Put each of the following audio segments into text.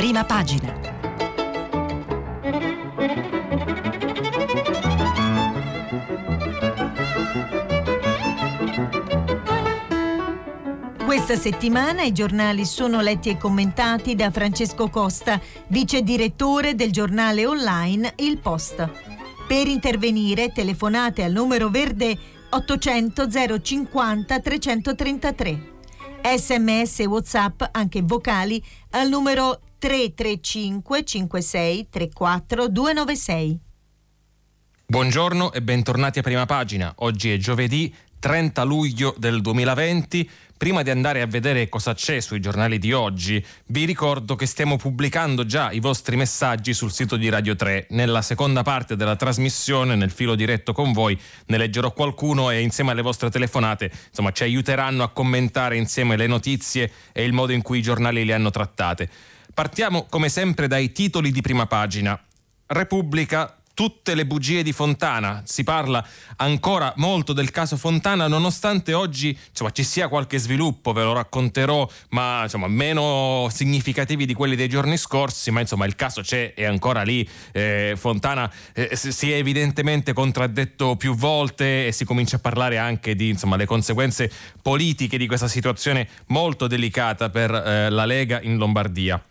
prima pagina. Questa settimana i giornali sono letti e commentati da Francesco Costa, vice direttore del giornale online Il Post. Per intervenire telefonate al numero verde 800 050 333. Sms e WhatsApp anche vocali al numero 335 56 34 296. Buongiorno e bentornati a prima pagina. Oggi è giovedì 30 luglio del 2020. Prima di andare a vedere cosa c'è sui giornali di oggi, vi ricordo che stiamo pubblicando già i vostri messaggi sul sito di Radio 3. Nella seconda parte della trasmissione, nel filo diretto con voi, ne leggerò qualcuno e insieme alle vostre telefonate, insomma, ci aiuteranno a commentare insieme le notizie e il modo in cui i giornali le hanno trattate. Partiamo come sempre dai titoli di prima pagina. Repubblica tutte le bugie di Fontana. Si parla ancora molto del caso Fontana, nonostante oggi insomma, ci sia qualche sviluppo, ve lo racconterò, ma insomma, meno significativi di quelli dei giorni scorsi, ma insomma il caso c'è, è ancora lì. Eh, Fontana eh, si è evidentemente contraddetto più volte e si comincia a parlare anche di insomma, le conseguenze politiche di questa situazione molto delicata per eh, la Lega in Lombardia.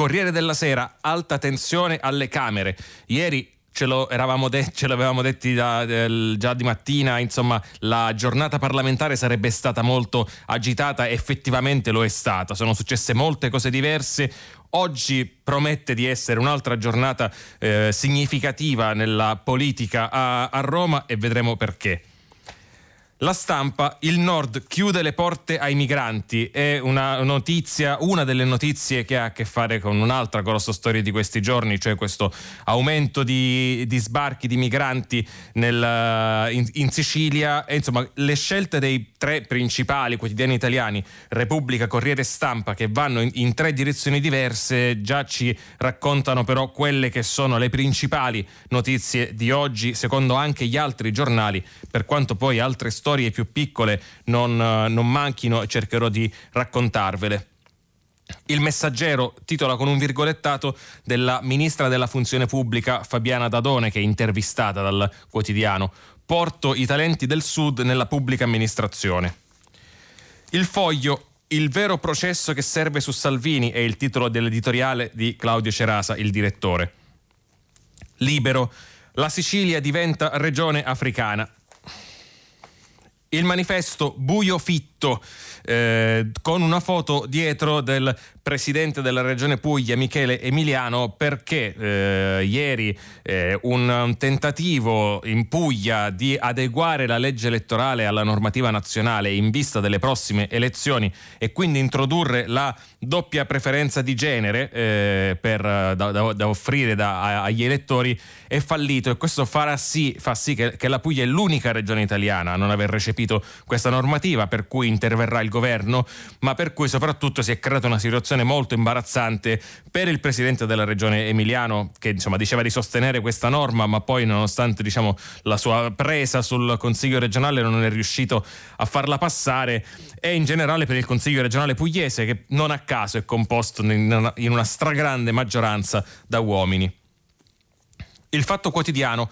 Corriere della Sera, alta tensione alle Camere. Ieri ce, de- ce l'avevamo detti da, del, già di mattina, insomma la giornata parlamentare sarebbe stata molto agitata, effettivamente lo è stata, sono successe molte cose diverse. Oggi promette di essere un'altra giornata eh, significativa nella politica a, a Roma e vedremo perché. La stampa, il Nord chiude le porte ai migranti, è una notizia, una delle notizie che ha a che fare con un'altra grossa storia di questi giorni, cioè questo aumento di, di sbarchi di migranti nel, in, in, Sicilia. E insomma le scelte dei tre principali quotidiani italiani, Repubblica, Corriere e Stampa, che vanno in, in tre direzioni diverse, già ci raccontano però quelle che sono le principali notizie di oggi, secondo anche gli altri giornali, per quanto poi altre storie storie più piccole non, non manchino e cercherò di raccontarvele. Il messaggero titola con un virgolettato della ministra della funzione pubblica Fabiana Dadone che è intervistata dal quotidiano. Porto i talenti del Sud nella pubblica amministrazione. Il foglio il vero processo che serve su Salvini è il titolo dell'editoriale di Claudio Cerasa, il direttore. Libero. La Sicilia diventa regione africana. Il manifesto buio fitto eh, con una foto dietro del presidente della regione Puglia Michele Emiliano perché eh, ieri eh, un tentativo in Puglia di adeguare la legge elettorale alla normativa nazionale in vista delle prossime elezioni e quindi introdurre la doppia preferenza di genere eh, per, da, da, da, offrire da, agli elettori è fallito e questo farà sì, fa sì che, che la Puglia è l'unica regione italiana a non aver recepito questa normativa per cui interverrà il governo ma per cui soprattutto si è creata una situazione molto imbarazzante per il presidente della regione Emiliano che insomma, diceva di sostenere questa norma ma poi nonostante diciamo, la sua presa sul consiglio regionale non è riuscito a farla passare e in generale per il consiglio regionale pugliese che non a caso è composto in una, in una stragrande maggioranza da uomini. Il fatto quotidiano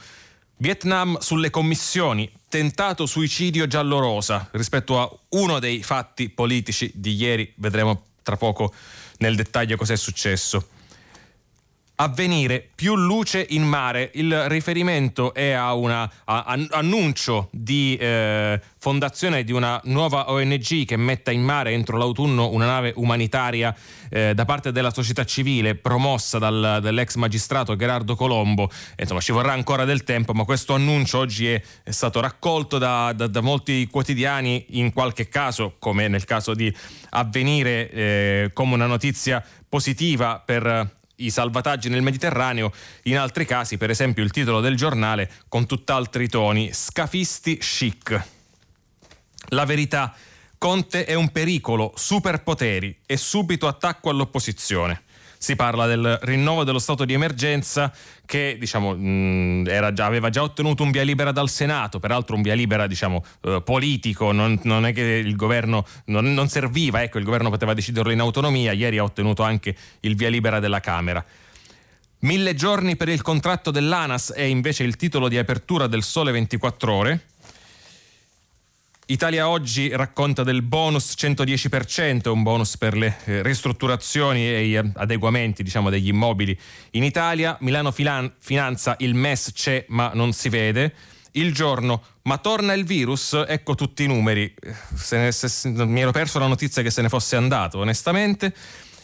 Vietnam sulle commissioni, tentato suicidio giallorosa rispetto a uno dei fatti politici di ieri, vedremo tra poco nel dettaglio cos'è successo. Avvenire più luce in mare. Il riferimento è a un annuncio di eh, fondazione di una nuova ONG che metta in mare entro l'autunno una nave umanitaria eh, da parte della società civile promossa dal, dall'ex magistrato Gerardo Colombo. Insomma, ci vorrà ancora del tempo, ma questo annuncio oggi è, è stato raccolto da, da, da, molti quotidiani, in qualche caso, come nel caso di Avvenire, eh, come una notizia positiva per i salvataggi nel Mediterraneo, in altri casi, per esempio, il titolo del giornale con tutt'altri toni, scafisti chic. La verità, Conte è un pericolo, superpoteri e subito attacco all'opposizione. Si parla del rinnovo dello stato di emergenza che diciamo, mh, già, aveva già ottenuto un via libera dal Senato, peraltro un via libera diciamo, eh, politico, non, non, è che il governo non, non serviva, ecco, il governo poteva deciderlo in autonomia, ieri ha ottenuto anche il via libera della Camera. Mille giorni per il contratto dell'ANAS è invece il titolo di apertura del Sole 24 ore. Italia Oggi racconta del bonus 110%, un bonus per le eh, ristrutturazioni e gli adeguamenti diciamo, degli immobili in Italia. Milano Finanza, il MES c'è ma non si vede. Il giorno, ma torna il virus, ecco tutti i numeri. Se ne, se, mi ero perso la notizia che se ne fosse andato, onestamente.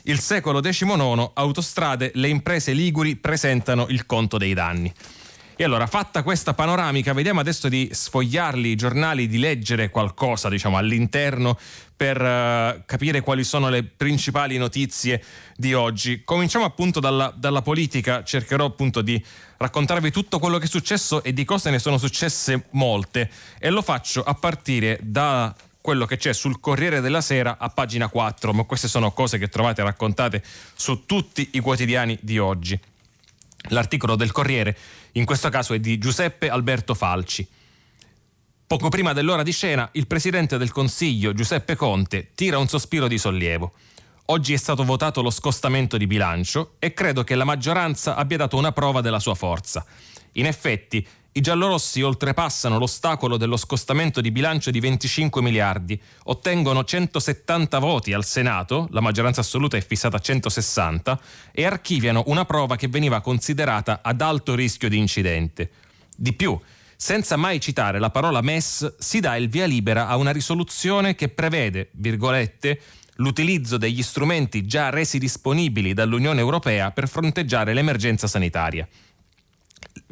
Il secolo XIX, autostrade, le imprese liguri presentano il conto dei danni. E allora, fatta questa panoramica, vediamo adesso di sfogliarli i giornali, di leggere qualcosa, diciamo, all'interno per uh, capire quali sono le principali notizie di oggi. Cominciamo appunto dalla, dalla, politica, cercherò appunto di raccontarvi tutto quello che è successo e di cose ne sono successe molte e lo faccio a partire da quello che c'è sul Corriere della Sera a pagina 4, ma queste sono cose che trovate raccontate su tutti i quotidiani di oggi. L'articolo del Corriere in questo caso è di Giuseppe Alberto Falci. Poco prima dell'ora di scena, il presidente del Consiglio, Giuseppe Conte, tira un sospiro di sollievo. Oggi è stato votato lo scostamento di bilancio e credo che la maggioranza abbia dato una prova della sua forza. In effetti, i giallorossi oltrepassano l'ostacolo dello scostamento di bilancio di 25 miliardi, ottengono 170 voti al Senato, la maggioranza assoluta è fissata a 160, e archiviano una prova che veniva considerata ad alto rischio di incidente. Di più, senza mai citare la parola MES, si dà il via libera a una risoluzione che prevede, virgolette, l'utilizzo degli strumenti già resi disponibili dall'Unione Europea per fronteggiare l'emergenza sanitaria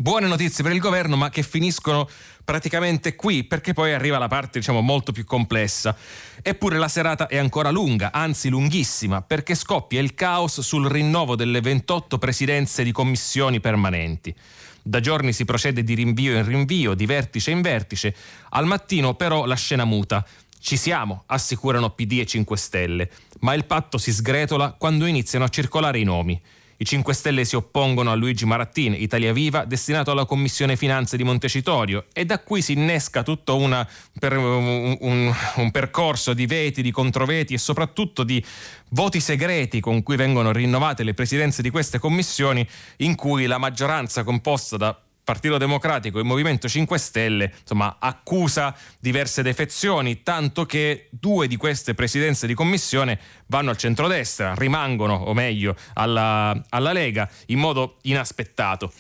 buone notizie per il governo, ma che finiscono praticamente qui, perché poi arriva la parte, diciamo, molto più complessa. Eppure la serata è ancora lunga, anzi lunghissima, perché scoppia il caos sul rinnovo delle 28 presidenze di commissioni permanenti. Da giorni si procede di rinvio in rinvio, di vertice in vertice. Al mattino però la scena muta. Ci siamo, assicurano PD e 5 Stelle, ma il patto si sgretola quando iniziano a circolare i nomi. I 5 Stelle si oppongono a Luigi Marattin, Italia Viva, destinato alla Commissione Finanze di Montecitorio e da qui si innesca tutto una, per, un, un, un percorso di veti, di controveti e soprattutto di voti segreti con cui vengono rinnovate le presidenze di queste commissioni in cui la maggioranza composta da Partito Democratico e Movimento 5 Stelle insomma, accusa diverse defezioni, tanto che due di queste presidenze di commissione vanno al centrodestra, rimangono, o meglio, alla, alla Lega in modo inaspettato.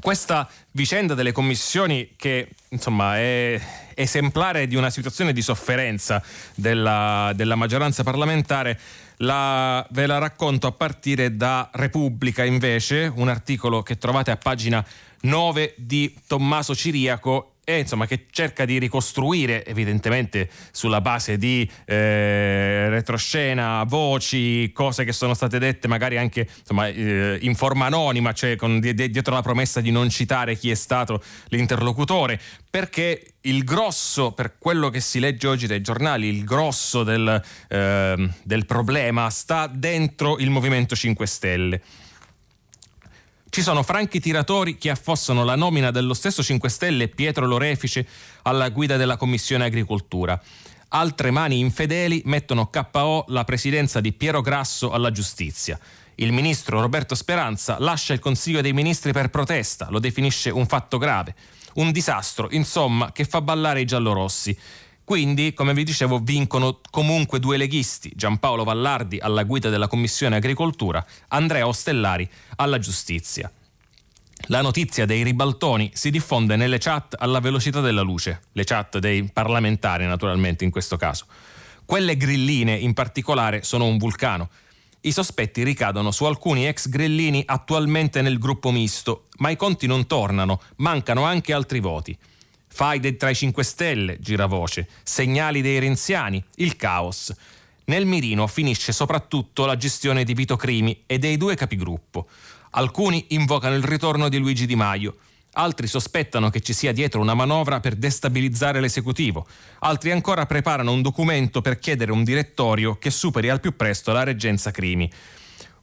Questa vicenda delle commissioni che insomma è esemplare di una situazione di sofferenza della, della maggioranza parlamentare la, ve la racconto a partire da Repubblica invece, un articolo che trovate a pagina 9 di Tommaso Ciriaco e insomma che cerca di ricostruire evidentemente sulla base di eh, retroscena, voci, cose che sono state dette magari anche insomma, eh, in forma anonima, cioè con, di, dietro la promessa di non citare chi è stato l'interlocutore, perché il grosso, per quello che si legge oggi dai giornali, il grosso del, eh, del problema sta dentro il Movimento 5 Stelle. Ci sono franchi tiratori che affossano la nomina dello stesso 5 Stelle Pietro Lorefice alla guida della Commissione Agricoltura. Altre mani infedeli mettono KO la presidenza di Piero Grasso alla giustizia. Il ministro Roberto Speranza lascia il Consiglio dei Ministri per protesta, lo definisce un fatto grave. Un disastro, insomma, che fa ballare i giallorossi. Quindi, come vi dicevo, vincono comunque due leghisti, Giampaolo Vallardi alla guida della Commissione Agricoltura, Andrea Ostellari alla giustizia. La notizia dei ribaltoni si diffonde nelle chat alla velocità della luce, le chat dei parlamentari naturalmente in questo caso. Quelle grilline in particolare sono un vulcano. I sospetti ricadono su alcuni ex grillini attualmente nel gruppo misto, ma i conti non tornano, mancano anche altri voti. Faide tra i 5 Stelle, giravoce, segnali dei renziani, il caos. Nel mirino finisce soprattutto la gestione di Vito Crimi e dei due capigruppo. Alcuni invocano il ritorno di Luigi Di Maio, altri sospettano che ci sia dietro una manovra per destabilizzare l'esecutivo, altri ancora preparano un documento per chiedere un direttorio che superi al più presto la reggenza Crimi.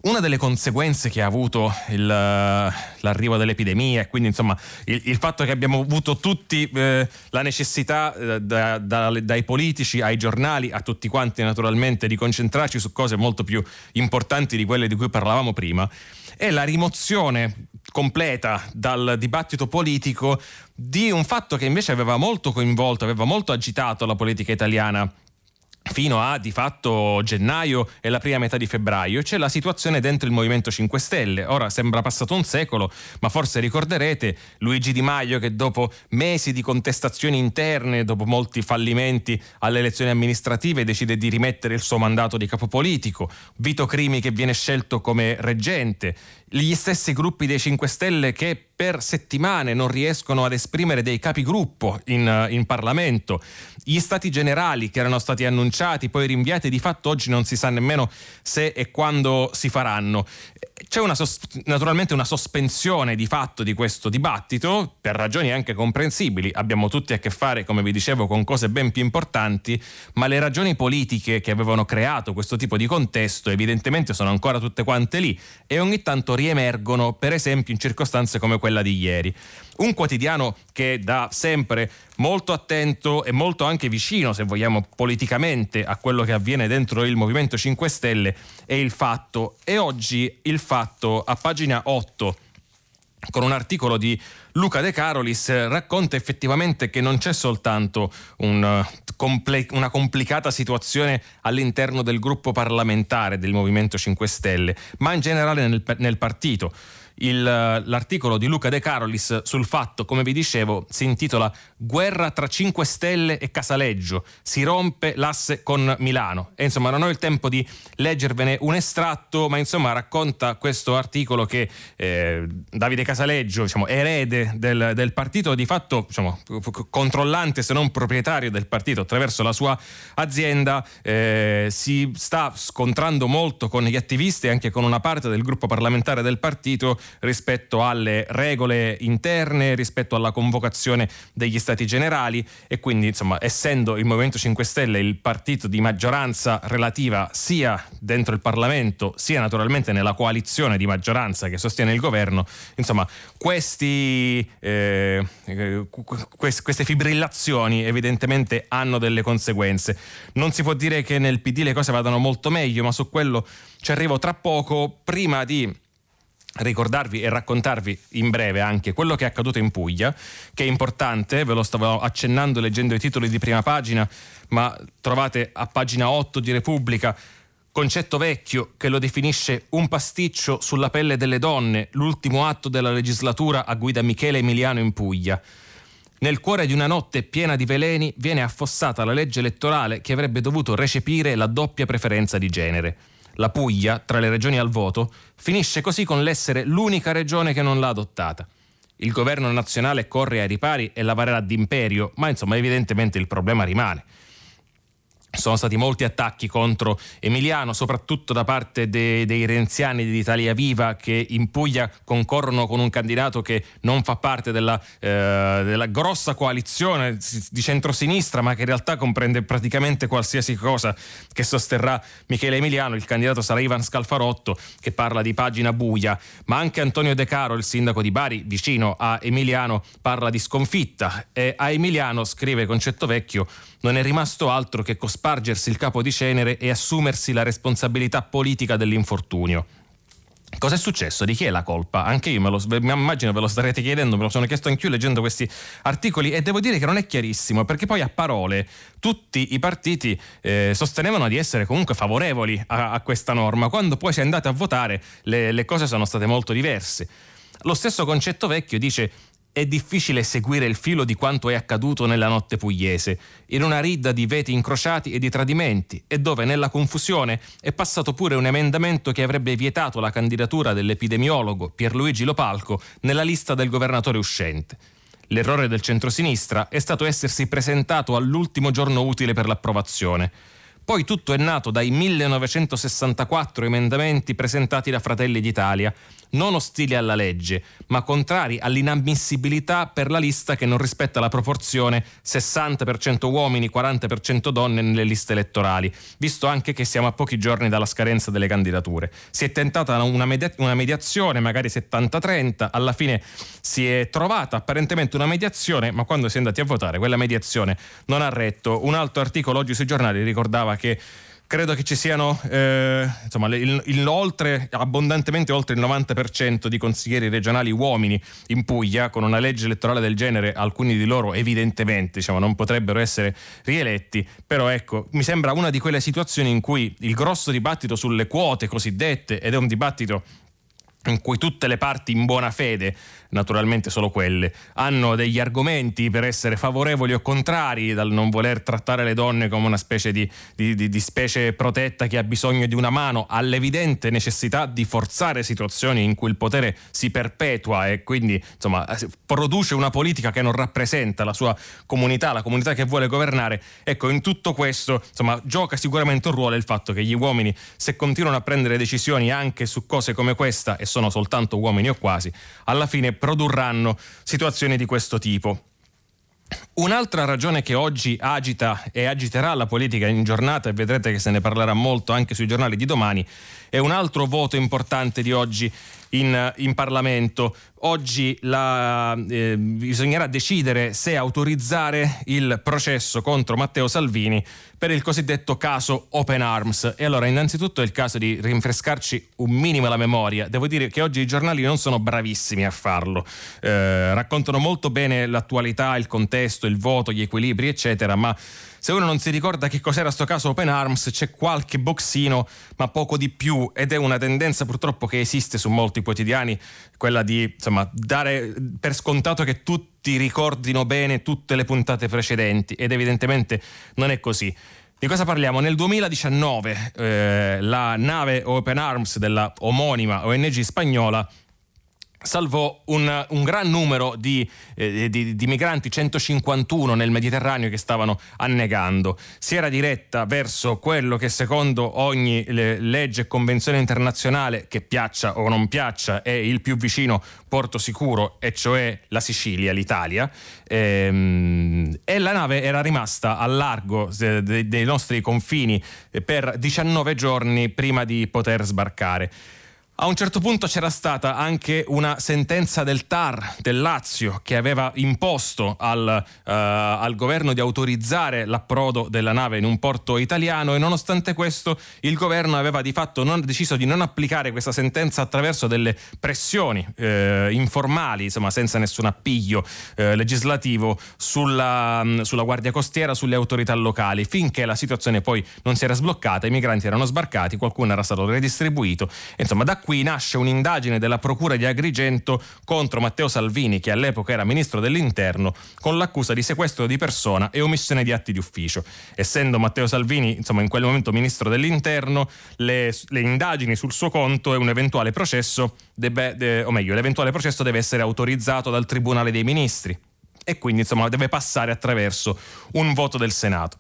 Una delle conseguenze che ha avuto il, l'arrivo dell'epidemia e quindi insomma il, il, fatto che abbiamo avuto tutti eh, la necessità eh, da, da, dai politici ai giornali, a tutti quanti naturalmente, di concentrarci su cose molto più importanti di quelle di cui parlavamo prima, è la rimozione completa dal dibattito politico di un fatto che invece aveva molto coinvolto, aveva molto agitato la politica italiana fino a di fatto gennaio e la prima metà di febbraio c'è la situazione dentro il Movimento 5 Stelle. Ora sembra passato un secolo, ma forse ricorderete Luigi Di Maio che dopo mesi di contestazioni interne, dopo molti fallimenti alle elezioni amministrative, decide di rimettere il suo mandato di capo politico. Vito Crimi che viene scelto come reggente. Gli stessi gruppi dei 5 Stelle che per settimane non riescono ad esprimere dei capigruppo in, in, Parlamento. Gli stati generali che erano stati annunciati, poi rinviati, di fatto oggi non si sa nemmeno se e quando si faranno. C'è una naturalmente una sospensione di fatto di questo dibattito, per ragioni anche comprensibili. Abbiamo tutti a che fare, come vi dicevo, con cose ben più importanti, ma le ragioni politiche che avevano creato questo tipo di contesto evidentemente sono ancora tutte quante lì e ogni tanto riemergono, per esempio, in circostanze come quella di ieri. Un quotidiano che da sempre molto attento e molto anche vicino, se vogliamo, politicamente a quello che avviene dentro il Movimento 5 Stelle è il fatto. E oggi il fatto a pagina 8 con un articolo di Luca De Carolis racconta effettivamente che non c'è soltanto un, comple- una complicata situazione all'interno del gruppo parlamentare del Movimento 5 Stelle, ma in generale nel, nel partito il, l'articolo di Luca De Carolis sul fatto, come vi dicevo, si intitola Guerra tra 5 Stelle e Casaleggio, si rompe l'asse con Milano. E insomma non ho il tempo di leggervene un estratto, ma insomma racconta questo articolo che eh, Davide Casaleggio, diciamo, erede del, del partito, di fatto diciamo, controllante se non proprietario del partito attraverso la sua azienda, eh, si sta scontrando molto con gli attivisti e anche con una parte del gruppo parlamentare del partito rispetto alle regole interne, rispetto alla convocazione degli stati generali e quindi insomma essendo il Movimento 5 Stelle il partito di maggioranza relativa sia dentro il Parlamento sia naturalmente nella coalizione di maggioranza che sostiene il governo, insomma questi, eh, queste fibrillazioni evidentemente hanno delle conseguenze. Non si può dire che nel PD le cose vadano molto meglio, ma su quello ci arrivo tra poco. Prima di ricordarvi e raccontarvi in breve anche quello che è accaduto in Puglia, che è importante, ve lo stavo accennando leggendo i titoli di prima pagina, ma trovate a pagina 8 di Repubblica concetto vecchio che lo definisce un pasticcio sulla pelle delle donne, l'ultimo atto della legislatura a guida Michele Emiliano in Puglia. Nel cuore di una notte piena di veleni viene affossata la legge elettorale che avrebbe dovuto recepire la doppia preferenza di genere la Puglia, tra le regioni al voto, finisce così con l'essere l'unica regione che non l'ha adottata. Il governo nazionale corre ai ripari e la varerà d'imperio, ma insomma evidentemente il problema rimane sono stati molti attacchi contro Emiliano, soprattutto da parte dei, dei renziani di Italia Viva che in Puglia concorrono con un candidato che non fa parte della, eh, della grossa coalizione di centrosinistra, ma che in realtà comprende praticamente qualsiasi cosa che sosterrà Michele Emiliano. Il candidato sarà Ivan Scalfarotto che parla di pagina buia, ma anche Antonio De Caro, il sindaco di Bari, vicino a Emiliano, parla di sconfitta e a Emiliano scrive Concetto Vecchio non è rimasto altro che cospargersi il capo di cenere e assumersi la responsabilità politica dell'infortunio. Cosa è successo? Di chi è la colpa? Anche io me lo, mi immagino ve lo starete chiedendo, me lo sono chiesto anch'io leggendo questi articoli e devo dire che non è chiarissimo perché poi a parole tutti i partiti eh, sostenevano di essere comunque favorevoli a, a, questa norma, quando poi si è andati a votare le, le cose sono state molto diverse. Lo stesso concetto vecchio dice è difficile seguire il filo di quanto è accaduto nella notte pugliese, in una ridda di veti incrociati e di tradimenti, e dove nella confusione è passato pure un emendamento che avrebbe vietato la candidatura dell'epidemiologo Pierluigi Lopalco nella lista del governatore uscente. L'errore del centrosinistra è stato essersi presentato all'ultimo giorno utile per l'approvazione. Poi tutto è nato dai 1964 emendamenti presentati da Fratelli d'Italia non ostili alla legge, ma contrari all'inammissibilità per la lista che non rispetta la proporzione 60% uomini, 40% donne nelle liste elettorali, visto anche che siamo a pochi giorni dalla scadenza delle candidature. Si è tentata una, media- una mediazione, magari 70-30, alla fine si è trovata apparentemente una mediazione, ma quando si è andati a votare quella mediazione non ha retto. Un altro articolo oggi sui giornali ricordava che credo che ci siano eh, insomma, il, il, oltre, abbondantemente oltre il 90% di consiglieri regionali uomini in Puglia, con una legge elettorale del genere alcuni di loro evidentemente diciamo, non potrebbero essere rieletti, però ecco, mi sembra una di quelle situazioni in cui il grosso dibattito sulle quote cosiddette, ed è un dibattito in cui tutte le parti in buona fede naturalmente solo quelle, hanno degli argomenti per essere favorevoli o contrari, dal non voler trattare le donne come una specie di, di, di, di specie protetta che ha bisogno di una mano, all'evidente necessità di forzare situazioni in cui il potere si perpetua e quindi insomma, produce una politica che non rappresenta la sua comunità, la comunità che vuole governare. Ecco, in tutto questo insomma, gioca sicuramente un ruolo il fatto che gli uomini, se continuano a prendere decisioni anche su cose come questa, e sono soltanto uomini o quasi, alla fine produrranno situazioni di questo tipo. Un'altra ragione che oggi agita e agiterà la politica in giornata, e vedrete che se ne parlerà molto anche sui giornali di domani, è un altro voto importante di oggi in, in Parlamento. Oggi la, eh, bisognerà decidere se autorizzare il processo contro Matteo Salvini per il cosiddetto caso Open Arms. E allora, innanzitutto è il caso di rinfrescarci un minimo la memoria. Devo dire che oggi i giornali non sono bravissimi a farlo. Eh, raccontano molto bene l'attualità, il contesto, il voto, gli equilibri, eccetera, ma se uno non si ricorda che cos'era sto caso Open Arms, c'è qualche boxino, ma poco di più, ed è una tendenza purtroppo che esiste su molti quotidiani, quella di insomma, dare per scontato che tutti ricordino bene tutte le puntate precedenti, ed evidentemente non è così. Di cosa parliamo? Nel 2019 eh, la nave Open Arms della omonima ONG spagnola salvò un, un, gran numero di, eh, di, di, migranti, 151 nel Mediterraneo che stavano annegando. Si era diretta verso quello che secondo ogni legge e convenzione internazionale, che piaccia o non piaccia, è il più vicino porto sicuro, e cioè la Sicilia, l'Italia. Ehm, e la nave era rimasta a largo dei nostri confini per 19 giorni prima di poter sbarcare. A un certo punto c'era stata anche una sentenza del TAR del Lazio che aveva imposto al, uh, al, governo di autorizzare l'approdo della nave in un porto italiano e nonostante questo il governo aveva di fatto non, deciso di non applicare questa sentenza attraverso delle pressioni eh, informali, insomma senza nessun appiglio eh, legislativo sulla, sulla Guardia Costiera, sulle autorità locali, finché la situazione poi non si era sbloccata, i migranti erano sbarcati, qualcuno era stato redistribuito, insomma da qui nasce un'indagine della Procura di Agrigento contro Matteo Salvini, che all'epoca era ministro dell'Interno, con l'accusa di sequestro di persona e omissione di atti di ufficio. Essendo Matteo Salvini, insomma, in quel momento ministro dell'Interno, le, le indagini sul suo conto e un eventuale processo, deve, de, o meglio, l'eventuale processo deve essere autorizzato dal Tribunale dei Ministri e quindi insomma deve passare attraverso un voto del Senato.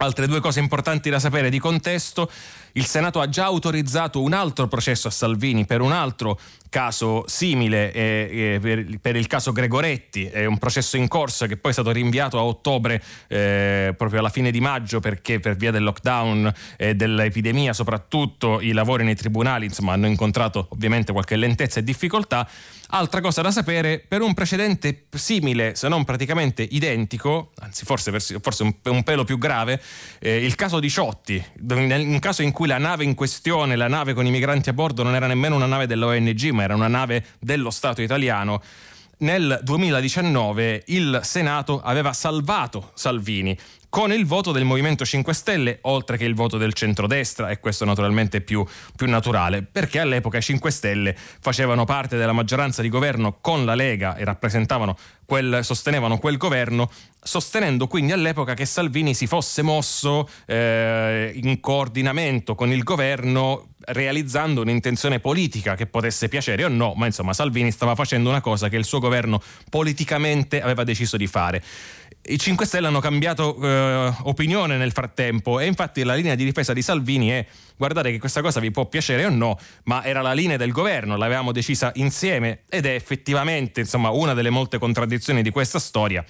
Altre due cose importanti da sapere di contesto. Il Senato ha già autorizzato un altro processo a Salvini per un altro caso simile eh, eh, per, per, il caso Gregoretti, è un processo in corso che poi è stato rinviato a ottobre, eh, proprio alla fine di maggio, perché per via del lockdown e dell'epidemia soprattutto i lavori nei tribunali insomma, hanno incontrato ovviamente qualche lentezza e difficoltà. Altra cosa da sapere, per un precedente simile, se non praticamente identico, anzi forse, forse un, un, pelo più grave, eh, il caso di Ciotti, un caso in cui la nave in questione, la nave con i migranti a bordo, non era nemmeno una nave dell'ONG, ma era una nave dello Stato italiano. Nel 2019 il Senato aveva salvato Salvini con il voto del Movimento 5 Stelle, oltre che il voto del centrodestra, e questo naturalmente è più, più naturale, perché all'epoca i 5 Stelle facevano parte della maggioranza di governo con la Lega e rappresentavano quel, sostenevano quel governo, sostenendo quindi all'epoca che Salvini si fosse mosso eh, in coordinamento con il governo realizzando un'intenzione politica che potesse piacere o no, ma insomma Salvini stava facendo una cosa che il suo governo politicamente aveva deciso di fare. I 5 Stelle hanno cambiato eh, opinione nel frattempo e infatti la linea di difesa di Salvini è guardate che questa cosa vi può piacere o no, ma era la linea del governo, l'avevamo decisa insieme ed è effettivamente insomma, una delle molte contraddizioni di questa storia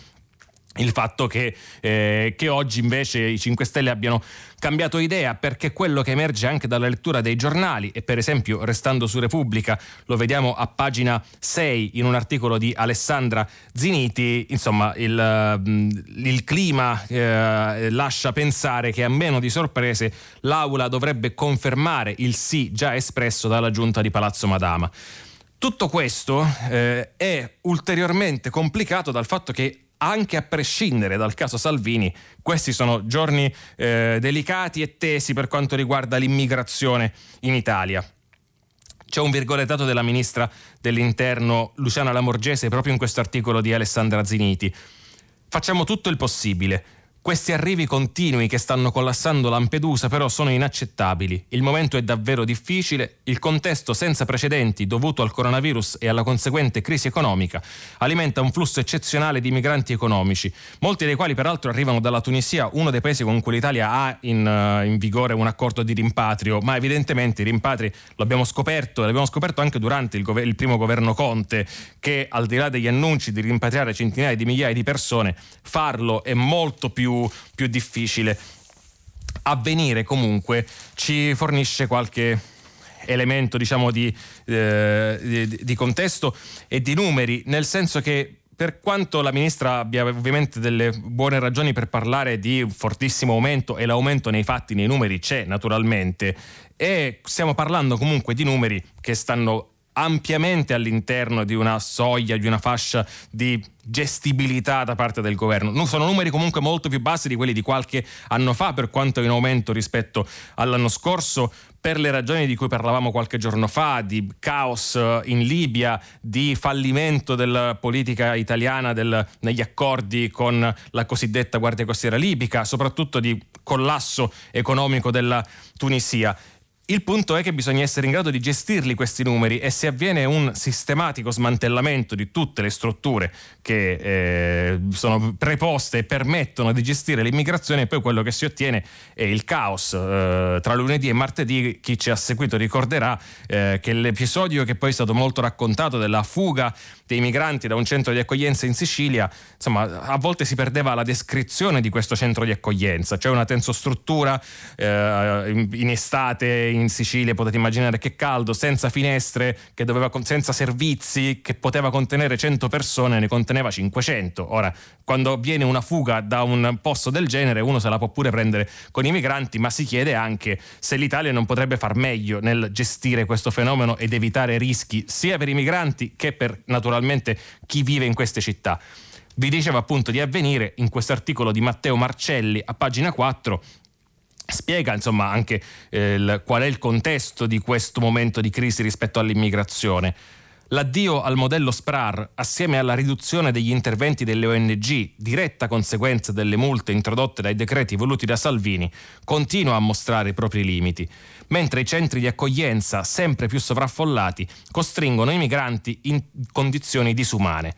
il fatto che, eh, che, oggi invece i 5 Stelle abbiano cambiato idea perché quello che emerge anche dalla lettura dei giornali e per esempio restando su Repubblica lo vediamo a pagina 6 in un articolo di Alessandra Ziniti insomma il, mm, il clima eh, lascia pensare che a meno di sorprese l'Aula dovrebbe confermare il sì già espresso dalla giunta di Palazzo Madama. Tutto questo eh, è ulteriormente complicato dal fatto che anche a prescindere dal caso Salvini, questi sono giorni eh, delicati e tesi per quanto riguarda l'immigrazione in Italia. C'è un virgolettato della ministra dell'Interno Luciana Lamorgese proprio in questo articolo di Alessandra Ziniti. Facciamo tutto il possibile questi arrivi continui che stanno collassando Lampedusa però sono inaccettabili. Il momento è davvero difficile, il contesto senza precedenti dovuto al coronavirus e alla conseguente crisi economica alimenta un flusso eccezionale di migranti economici, molti dei quali peraltro arrivano dalla Tunisia, uno dei paesi con cui l'Italia ha in, uh, in vigore un accordo di rimpatrio, ma evidentemente i rimpatri lo abbiamo scoperto, l'abbiamo scoperto anche durante il, gov- il primo governo Conte, che al di là degli annunci di rimpatriare centinaia di migliaia di persone, farlo è molto più più, difficile. Avvenire comunque ci fornisce qualche elemento diciamo di, eh, di, di contesto e di numeri, nel senso che per quanto la ministra abbia ovviamente delle buone ragioni per parlare di un fortissimo aumento e l'aumento nei fatti, nei numeri c'è naturalmente, e stiamo parlando comunque di numeri che stanno ampiamente all'interno di una soglia, di una fascia di gestibilità da parte del governo. Sono numeri comunque molto più bassi di quelli di qualche anno fa, per quanto in aumento rispetto all'anno scorso, per le ragioni di cui parlavamo qualche giorno fa, di caos eh, in Libia, di fallimento della politica italiana del, negli accordi con la cosiddetta Guardia Costiera libica, soprattutto di collasso economico della Tunisia. Il punto è che bisogna essere in grado di gestirli questi numeri e se avviene un sistematico smantellamento di tutte le strutture che eh, sono preposte e permettono di gestire l'immigrazione, poi quello che si ottiene è il caos. Eh, tra lunedì e martedì chi ci ha seguito ricorderà eh, che l'episodio che poi è stato molto raccontato della fuga dei migranti da un centro di accoglienza in Sicilia, insomma, a volte si perdeva la descrizione di questo centro di accoglienza, cioè una tensostruttura eh, in estate in Sicilia, potete immaginare che caldo, senza finestre, doveva, senza servizi, che poteva contenere 100 persone, ne conteneva 500. Ora, quando avviene una fuga da un posto del genere, uno se la può pure prendere con i migranti, ma si chiede anche se l'Italia non potrebbe far meglio nel gestire questo fenomeno ed evitare rischi sia per i migranti che per naturalmente chi vive in queste città. Vi dicevo appunto di avvenire in questo articolo di Matteo Marcelli a pagina 4 spiega insomma anche eh, il, qual è il contesto di questo momento di crisi rispetto all'immigrazione. L'addio al modello SPRAR, assieme alla riduzione degli interventi delle ONG, diretta conseguenza delle multe introdotte dai decreti voluti da Salvini, continua a mostrare i propri limiti, mentre i centri di accoglienza, sempre più sovraffollati, costringono i migranti in condizioni disumane.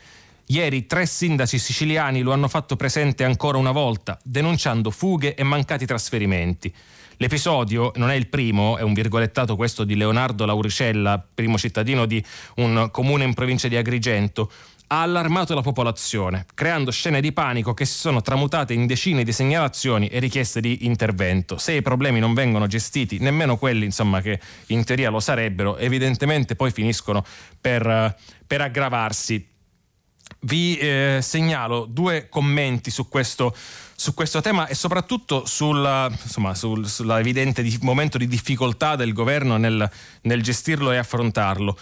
Ieri tre sindaci siciliani lo hanno fatto presente ancora una volta, denunciando fughe e mancati trasferimenti. L'episodio non è il primo, è un virgolettato questo di Leonardo Lauricella, primo cittadino di un comune in provincia di Agrigento, ha allarmato la popolazione, creando scene di panico che si sono tramutate in decine di segnalazioni e richieste di intervento. Se i problemi non vengono gestiti, nemmeno quelli insomma, che in teoria lo sarebbero, evidentemente poi finiscono per, per aggravarsi vi eh, segnalo due commenti su questo, su questo, tema e soprattutto sul, insomma, sul, sull'evidente di, momento di difficoltà del governo nel, nel gestirlo e affrontarlo.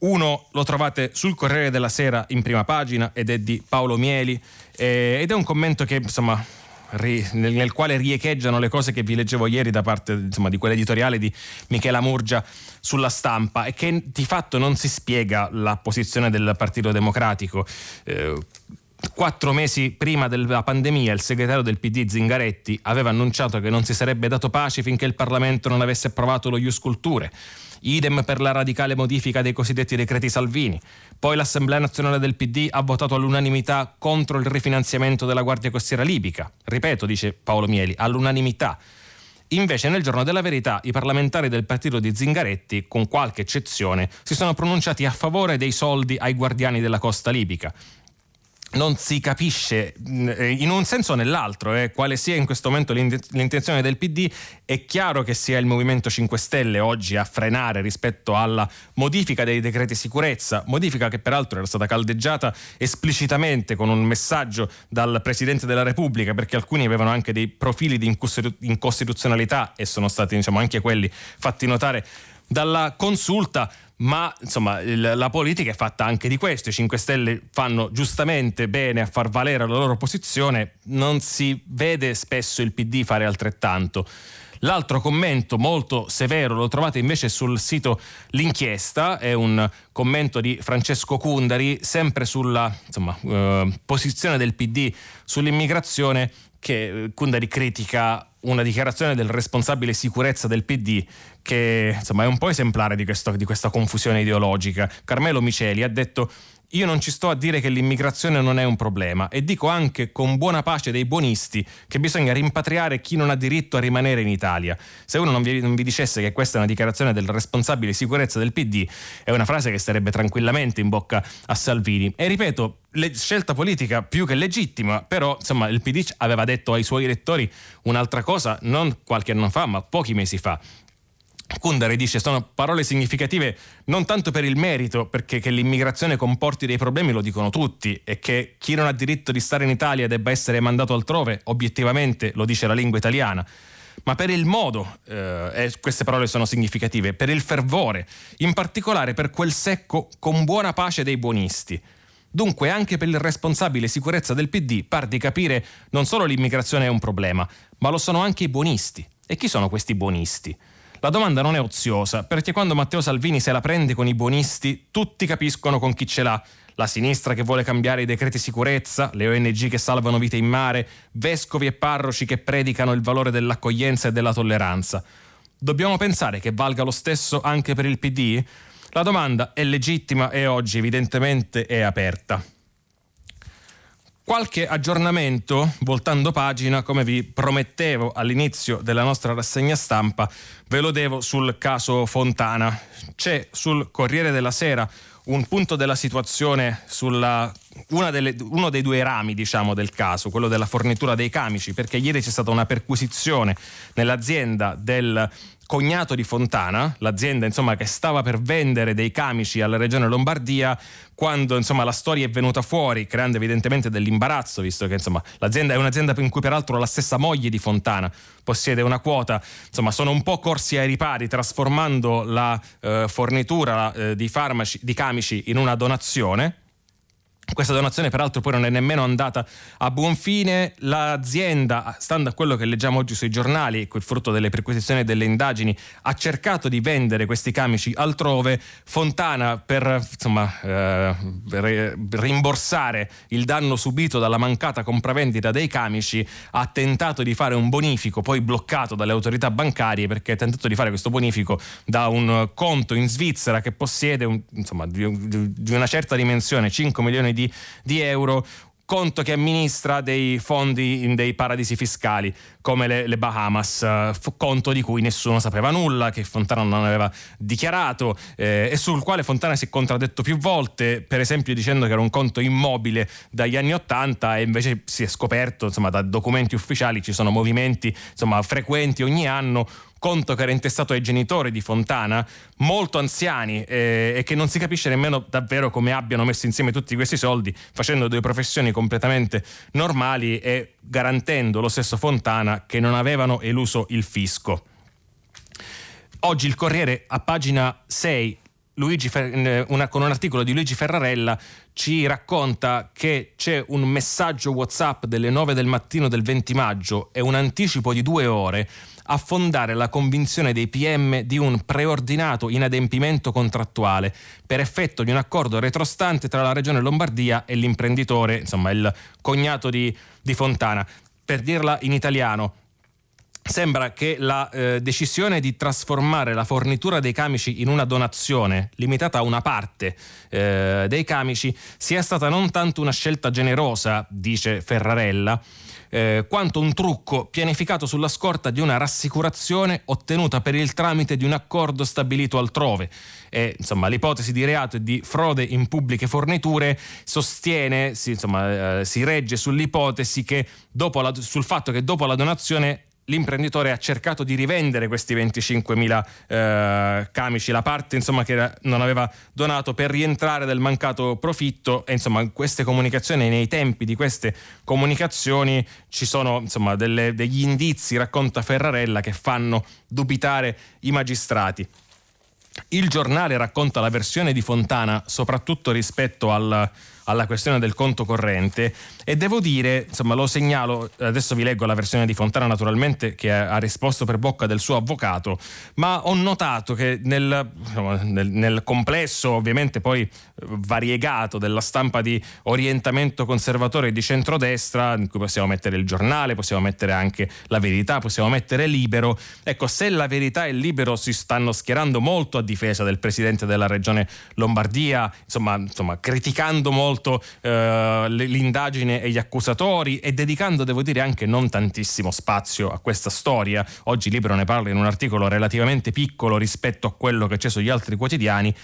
Uno lo trovate sul Corriere della Sera in prima pagina ed è di Paolo Mieli eh, ed è un commento che insomma nel, nel, quale riecheggiano le cose che vi leggevo ieri da parte insomma, di quell'editoriale di Michela Murgia sulla stampa e che di fatto non si spiega la posizione del Partito Democratico. Eh, Quattro mesi prima della pandemia il segretario del PD Zingaretti aveva annunciato che non si sarebbe dato pace finché il Parlamento non avesse approvato lo Ius Culture. idem per la radicale modifica dei cosiddetti decreti Salvini. Poi l'Assemblea nazionale del PD ha votato all'unanimità contro il rifinanziamento della Guardia Costiera libica. Ripeto, dice Paolo Mieli, all'unanimità. Invece nel giorno della verità i parlamentari del partito di Zingaretti, con qualche eccezione, si sono pronunciati a favore dei soldi ai guardiani della costa libica non si capisce eh, in un senso o nell'altro eh, quale sia in questo momento l'intenzione del PD. È chiaro che sia il Movimento 5 Stelle oggi a frenare rispetto alla modifica dei decreti sicurezza, modifica che peraltro era stata caldeggiata esplicitamente con un messaggio dal Presidente della Repubblica, perché alcuni avevano anche dei profili di incostituzionalità e sono stati diciamo, anche quelli fatti notare dalla consulta ma insomma il, la politica è fatta anche di questo, i 5 Stelle fanno giustamente bene a far valere la loro posizione, non si vede spesso il PD fare altrettanto. L'altro commento molto severo lo trovate invece sul sito L'inchiesta, è un commento di Francesco Cundari, sempre sulla insomma, eh, posizione del PD sull'immigrazione che Cundari critica una dichiarazione del responsabile sicurezza del PD che insomma, è un po' esemplare di, questo, di questa confusione ideologica. Carmelo Miceli ha detto io non ci sto a dire che l'immigrazione non è un problema e dico anche con buona pace dei buonisti che bisogna rimpatriare chi non ha diritto a rimanere in Italia. Se uno non vi, non vi dicesse che questa è una dichiarazione del responsabile sicurezza del PD, è una frase che starebbe tranquillamente in bocca a Salvini. E ripeto, le, scelta politica più che legittima, però insomma il PD aveva detto ai suoi elettori un'altra cosa non qualche anno fa, ma pochi mesi fa. Kundera dice sono parole significative non tanto per il merito, perché che l'immigrazione comporti dei problemi lo dicono tutti e che chi non ha diritto di stare in Italia debba essere mandato altrove, obiettivamente lo dice la lingua italiana, ma per il modo, eh, queste parole sono significative, per il fervore, in particolare per quel secco con buona pace dei buonisti. Dunque anche per il responsabile sicurezza del PD par di capire non solo l'immigrazione è un problema, ma lo sono anche i buonisti. E chi sono questi buonisti? La domanda non è oziosa, perché quando Matteo Salvini se la prende con i buonisti, tutti capiscono con chi ce l'ha. La sinistra che vuole cambiare i decreti sicurezza, le ONG che salvano vite in mare, vescovi e parroci che predicano il valore dell'accoglienza e della tolleranza. Dobbiamo pensare che valga lo stesso anche per il PD? La domanda è legittima e oggi evidentemente è aperta. Qualche aggiornamento, voltando pagina, come vi promettevo all'inizio della nostra rassegna stampa, ve lo devo sul caso Fontana. C'è sul Corriere della Sera un punto della situazione sulla delle, uno dei due rami diciamo, del caso, quello della fornitura dei camici, perché ieri c'è stata una perquisizione nell'azienda del cognato di Fontana, l'azienda insomma, che stava per vendere dei camici alla regione Lombardia, quando insomma, la storia è venuta fuori, creando evidentemente dell'imbarazzo, visto che insomma, l'azienda è un'azienda in cui peraltro la stessa moglie di Fontana possiede una quota, insomma sono un po' corsi ai ripari, trasformando la eh, fornitura eh, di farmaci, di camici in una donazione questa donazione peraltro poi non è nemmeno andata a buon fine, l'azienda, stando a quello che leggiamo oggi sui giornali, quel frutto delle perquisizioni e delle indagini, ha cercato di vendere questi camici altrove, Fontana per insomma, eh, rimborsare il danno subito dalla mancata compravendita dei camici ha tentato di fare un bonifico poi bloccato dalle autorità bancarie perché ha tentato di fare questo bonifico da un conto in Svizzera che possiede un, insomma, di, di una certa dimensione, 5 milioni di di, di euro. Conto che amministra dei fondi in dei paradisi fiscali come le, le Bahamas, eh, conto di cui nessuno sapeva nulla, che Fontana non aveva dichiarato eh, e sul quale Fontana si è contraddetto più volte, per esempio dicendo che era un conto immobile dagli anni Ottanta e invece si è scoperto, insomma, da documenti ufficiali ci sono movimenti insomma, frequenti ogni anno conto che era intestato ai genitori di Fontana, molto anziani eh, e che non si capisce nemmeno davvero come abbiano messo insieme tutti questi soldi, facendo due professioni completamente normali e garantendo lo stesso Fontana che non avevano eluso il fisco. Oggi il Corriere a pagina 6 Fer- una, con un articolo di Luigi Ferrarella ci racconta che c'è un messaggio WhatsApp delle 9 del mattino del 20 maggio e un anticipo di due ore a fondare la convinzione dei PM di un preordinato inadempimento contrattuale per effetto di un accordo retrostante tra la Regione Lombardia e l'imprenditore, insomma il cognato di, di Fontana. Per dirla in italiano, sembra che la eh, decisione di trasformare la fornitura dei camici in una donazione limitata a una parte eh, dei camici sia stata non tanto una scelta generosa, dice Ferrarella, eh, quanto un trucco pianificato sulla scorta di una rassicurazione ottenuta per il tramite di un accordo stabilito altrove. E, insomma, l'ipotesi di reato e di frode in pubbliche forniture sostiene, si, insomma, eh, si regge sull'ipotesi che dopo la, sul fatto che dopo la donazione l'imprenditore ha cercato di rivendere questi 25.000 eh, camici, la parte insomma, che non aveva donato per rientrare del mancato profitto e insomma queste comunicazioni, nei tempi di queste comunicazioni ci sono insomma, delle, degli indizi, racconta Ferrarella, che fanno dubitare i magistrati. Il giornale racconta la versione di Fontana soprattutto rispetto al, alla questione del conto corrente. E devo dire, insomma lo segnalo, adesso vi leggo la versione di Fontana naturalmente che ha risposto per bocca del suo avvocato, ma ho notato che nel, nel, nel complesso ovviamente poi variegato della stampa di orientamento conservatore di centrodestra, in cui possiamo mettere il giornale, possiamo mettere anche la verità, possiamo mettere libero, ecco se la verità e libero si stanno schierando molto a difesa del presidente della regione Lombardia, insomma, insomma criticando molto eh, l'indagine e gli accusatori e dedicando, devo dire, anche non tantissimo spazio a questa storia. Oggi Libero ne parla in un articolo relativamente piccolo rispetto a quello che c'è sugli altri quotidiani.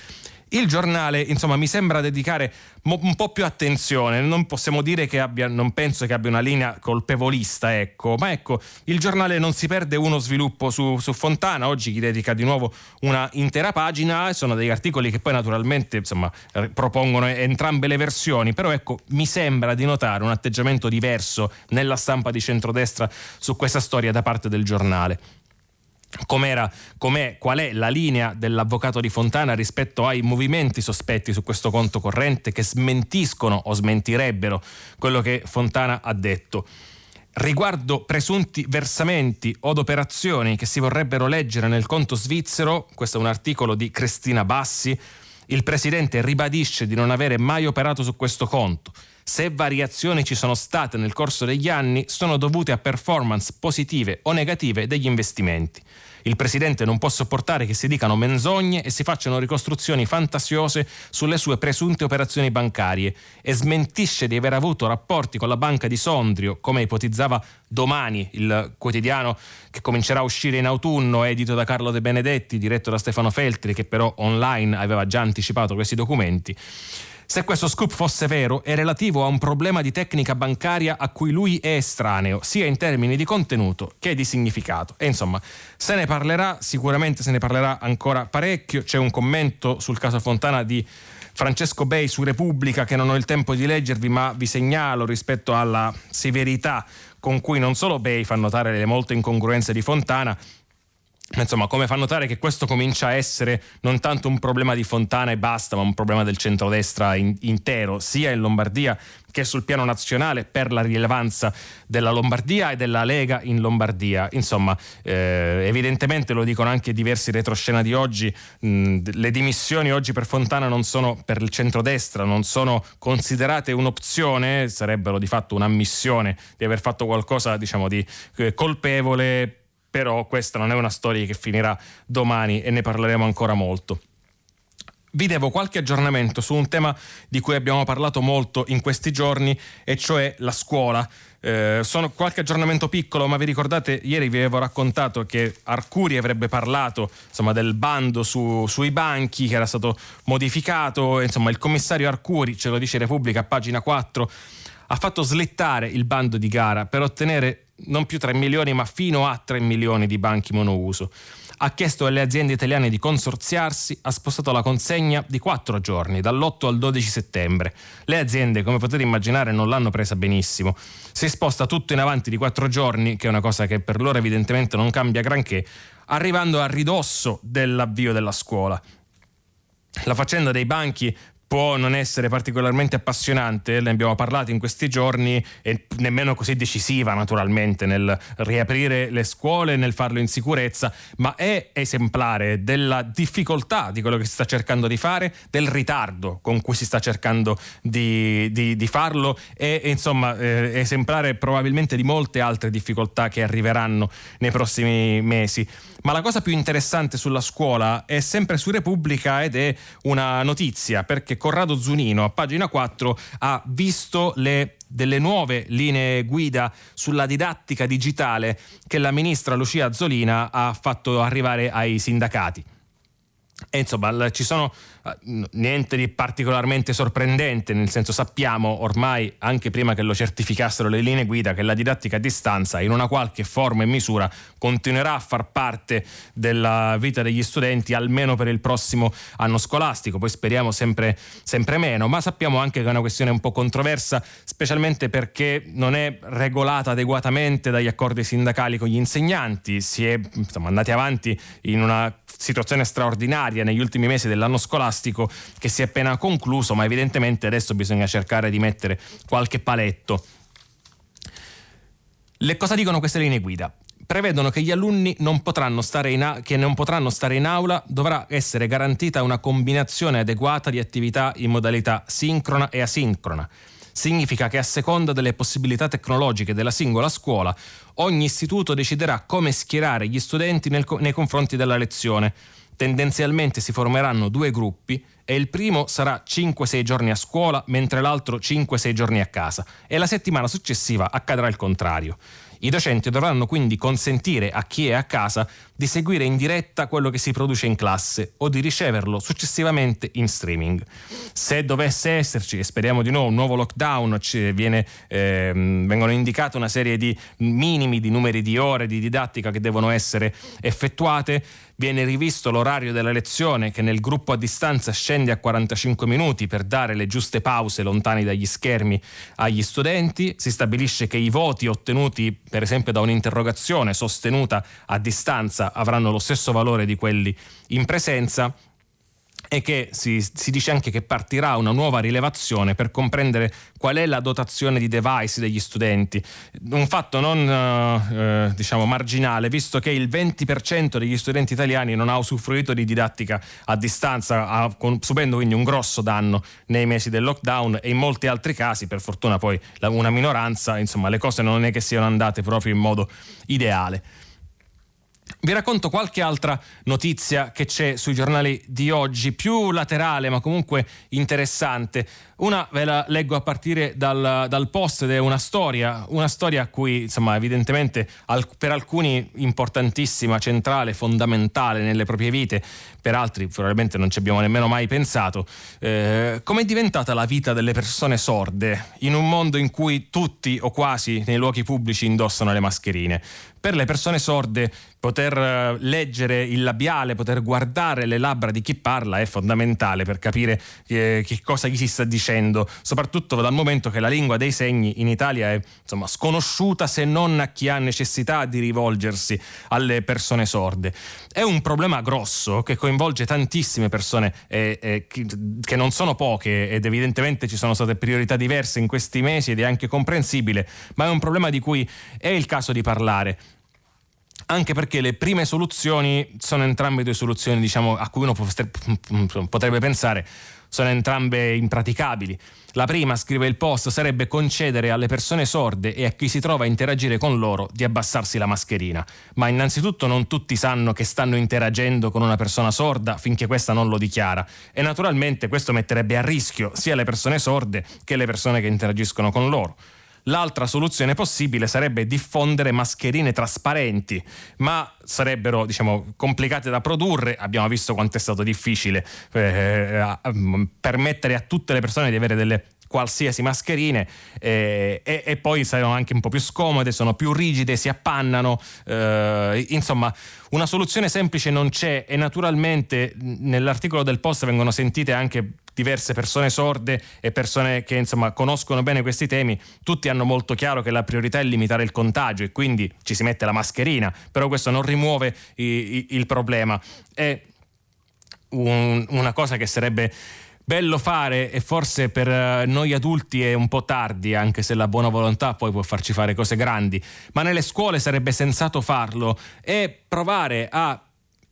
Il giornale, insomma, mi sembra dedicare mo- un po' più attenzione. Non possiamo dire che abbia, non penso che abbia una linea colpevolista, ecco. Ma ecco, il giornale non si perde uno sviluppo su, su Fontana. Oggi gli dedica di nuovo una intera pagina. Sono degli articoli che poi naturalmente, insomma, propongono entrambe le versioni. Però ecco, mi sembra di notare un atteggiamento diverso nella stampa di centrodestra su questa storia da parte del giornale com'era, com'è, qual è la linea dell'avvocato di Fontana rispetto ai movimenti sospetti su questo conto corrente che smentiscono o smentirebbero quello che Fontana ha detto. Riguardo presunti versamenti o operazioni che si vorrebbero leggere nel conto svizzero, questo è un articolo di Cristina Bassi, il presidente ribadisce di non avere mai operato su questo conto. Se variazioni ci sono state nel corso degli anni, sono dovute a performance positive o negative degli investimenti. Il presidente non può sopportare che si dicano menzogne e si facciano ricostruzioni fantasiose sulle sue presunte operazioni bancarie e smentisce di aver avuto rapporti con la banca di Sondrio, come ipotizzava domani il quotidiano che comincerà a uscire in autunno, edito da Carlo De Benedetti, diretto da Stefano Feltri, che però online aveva già anticipato questi documenti. Se questo scoop fosse vero, è relativo a un problema di tecnica bancaria a cui lui è estraneo, sia in termini di contenuto che di significato. E insomma, se ne parlerà, sicuramente se ne parlerà ancora parecchio. C'è un commento sul caso Fontana di Francesco Bei su Repubblica che non ho il tempo di leggervi, ma vi segnalo rispetto alla severità con cui non solo Bei fa notare le molte incongruenze di Fontana, Insomma, come fa notare che questo comincia a essere non tanto un problema di Fontana e basta, ma un problema del centrodestra in, intero, sia in Lombardia che sul piano nazionale per la rilevanza della Lombardia e della Lega in Lombardia. Insomma, eh, evidentemente lo dicono anche diversi retroscena di oggi, mh, le dimissioni oggi per Fontana non sono per il centrodestra, non sono considerate un'opzione, sarebbero di fatto un'ammissione di aver fatto qualcosa, diciamo, di eh, colpevole però questa non è una storia che finirà domani e ne parleremo ancora molto. Vi devo qualche aggiornamento su un tema di cui abbiamo parlato molto in questi giorni, e cioè la scuola. Eh, sono qualche aggiornamento piccolo, ma vi ricordate, ieri vi avevo raccontato che Arcuri avrebbe parlato insomma, del bando su, sui banchi che era stato modificato, insomma il commissario Arcuri, ce lo dice Repubblica pagina 4, ha fatto slittare il bando di gara per ottenere non più 3 milioni ma fino a 3 milioni di banchi monouso. Ha chiesto alle aziende italiane di consorziarsi, ha spostato la consegna di 4 giorni, dall'8 al 12 settembre. Le aziende, come potete immaginare, non l'hanno presa benissimo. Si sposta tutto in avanti di 4 giorni, che è una cosa che per loro evidentemente non cambia granché, arrivando a ridosso dell'avvio della scuola. La faccenda dei banchi può non essere particolarmente appassionante, ne abbiamo parlato in questi giorni, e nemmeno così decisiva naturalmente nel riaprire le scuole, nel farlo in sicurezza, ma è esemplare della difficoltà di quello che si sta cercando di fare, del ritardo con cui si sta cercando di, di, di farlo e insomma eh, esemplare probabilmente di molte altre difficoltà che arriveranno nei prossimi mesi. Ma la cosa più interessante sulla scuola è sempre su Repubblica ed è una notizia, perché Corrado Zunino a pagina 4 ha visto le delle nuove linee guida sulla didattica digitale che la ministra Lucia Azzolina ha fatto arrivare ai sindacati. E insomma, ci sono uh, niente di particolarmente sorprendente, nel senso sappiamo ormai, anche prima che lo certificassero le linee guida, che la didattica a distanza in una qualche forma e misura continuerà a far parte della vita degli studenti almeno per il prossimo anno scolastico, poi speriamo sempre, sempre meno, ma sappiamo anche che è una questione un po' controversa, specialmente perché non è regolata adeguatamente dagli accordi sindacali con gli insegnanti, si è insomma, andati avanti in una situazione straordinaria negli ultimi mesi dell'anno scolastico che si è appena concluso, ma evidentemente adesso bisogna cercare di mettere qualche paletto. Le cosa dicono queste linee guida? prevedono che gli alunni non potranno a- che non potranno stare in aula dovrà essere garantita una combinazione adeguata di attività in modalità sincrona e asincrona. Significa che a seconda delle possibilità tecnologiche della singola scuola, ogni istituto deciderà come schierare gli studenti nel, nei confronti della lezione. Tendenzialmente si formeranno due gruppi e il primo sarà 5-6 giorni a scuola, mentre l'altro 5-6 giorni a casa e la settimana successiva accadrà il contrario. I docenti dovranno quindi consentire a chi è a casa di seguire in diretta quello che si produce in classe o di riceverlo successivamente in streaming. Se dovesse esserci, e speriamo di no, un nuovo lockdown, viene, eh, vengono indicate una serie di minimi di numeri di ore di didattica che devono essere effettuate, viene rivisto l'orario della lezione che nel gruppo a distanza scende a 45 minuti per dare le giuste pause lontani dagli schermi agli studenti, si stabilisce che i voti ottenuti per esempio da un'interrogazione sostenuta a distanza avranno lo stesso valore di quelli in presenza e che si, si, dice anche che partirà una nuova rilevazione per comprendere qual è la dotazione di device degli studenti. Un fatto non eh, diciamo marginale, visto che il 20% degli studenti italiani non ha usufruito di didattica a distanza, ha, con, subendo quindi un grosso danno nei mesi del lockdown e in molti altri casi, per fortuna poi la, una minoranza, insomma le cose non è che siano andate proprio in modo ideale. Vi racconto qualche altra notizia che c'è sui giornali di oggi, più laterale ma comunque interessante. Una ve la leggo a partire dal, dal post ed è una storia, una storia a cui insomma evidentemente al, per alcuni importantissima, centrale, fondamentale nelle proprie vite, per altri probabilmente non ci abbiamo nemmeno mai pensato. Eh, Com'è diventata la vita delle persone sorde in un mondo in cui tutti o quasi nei luoghi pubblici indossano le mascherine? Per le persone sorde poter eh, leggere il labiale, poter guardare le labbra di chi parla è fondamentale per capire eh, che cosa gli si sta dicendo, soprattutto dal momento che la lingua dei segni in Italia è insomma, sconosciuta se non a chi ha necessità di rivolgersi alle persone sorde. È un problema grosso che coinvolge tantissime persone eh, eh, che non sono poche ed evidentemente ci sono state priorità diverse in questi mesi ed è anche comprensibile, ma è un problema di cui è il caso di parlare anche perché le prime soluzioni sono entrambe due soluzioni diciamo, a cui uno potrebbe pensare sono entrambe impraticabili. La prima, scrive il post, sarebbe concedere alle persone sorde e a chi si trova a interagire con loro di abbassarsi la mascherina. Ma innanzitutto non tutti sanno che stanno interagendo con una persona sorda finché questa non lo dichiara. E naturalmente questo metterebbe a rischio sia le persone sorde che le persone che interagiscono con loro. L'altra soluzione possibile sarebbe diffondere mascherine trasparenti, ma sarebbero diciamo, complicate da produrre. Abbiamo visto quanto è stato difficile eh, permettere a tutte le persone di avere delle qualsiasi mascherine eh, e, e, poi saranno anche un po' più scomode, sono più rigide, si appannano, eh, insomma una soluzione semplice non c'è e naturalmente nell'articolo del post vengono sentite anche diverse persone sorde e persone che insomma conoscono bene questi temi, tutti hanno molto chiaro che la priorità è limitare il contagio e quindi ci si mette la mascherina, però questo non rimuove i, i, il problema. È un, una cosa che sarebbe bello fare e forse per eh, noi adulti è un po' tardi, anche se la buona volontà poi può farci fare cose grandi, ma nelle scuole sarebbe sensato farlo e provare a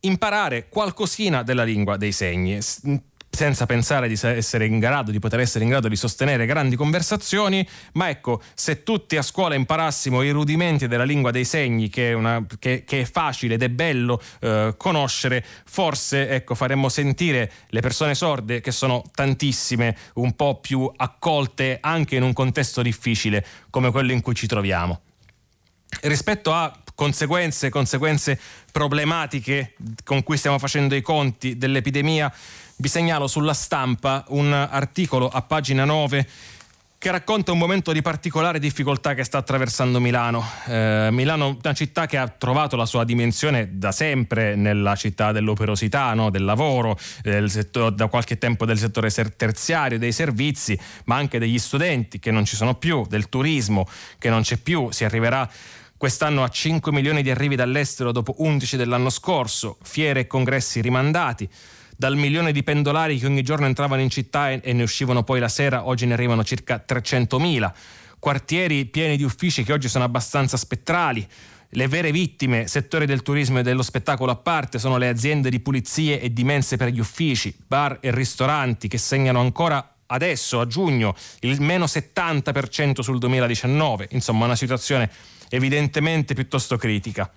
imparare qualcosina della lingua dei segni senza pensare di essere in grado, di poter essere in grado di sostenere grandi conversazioni, ma ecco, se tutti a scuola imparassimo i rudimenti della lingua dei segni, che è, una, che, che è facile ed è bello eh, conoscere, forse ecco, faremmo sentire le persone sorde, che sono tantissime, un po' più accolte anche in un contesto difficile come quello in cui ci troviamo. Rispetto a conseguenze, conseguenze problematiche con cui stiamo facendo i conti dell'epidemia, vi segnalo sulla stampa un articolo a pagina 9 che racconta un momento di particolare difficoltà che sta attraversando Milano. Eh, Milano è una città che ha trovato la sua dimensione da sempre nella città dell'operosità, no? del lavoro, del settore, da qualche tempo del settore terziario, dei servizi, ma anche degli studenti che non ci sono più, del turismo che non c'è più, si arriverà quest'anno a 5 milioni di arrivi dall'estero dopo 11 dell'anno scorso, fiere e congressi rimandati dal milione di pendolari che ogni giorno entravano in città e, ne uscivano poi la sera, oggi ne arrivano circa 300.000. Quartieri pieni di uffici che oggi sono abbastanza spettrali. Le vere vittime, settori del turismo e dello spettacolo a parte, sono le aziende di pulizie e di mense per gli uffici, bar e ristoranti che segnano ancora adesso, a giugno, il meno 70% sul 2019. Insomma, una situazione evidentemente piuttosto critica.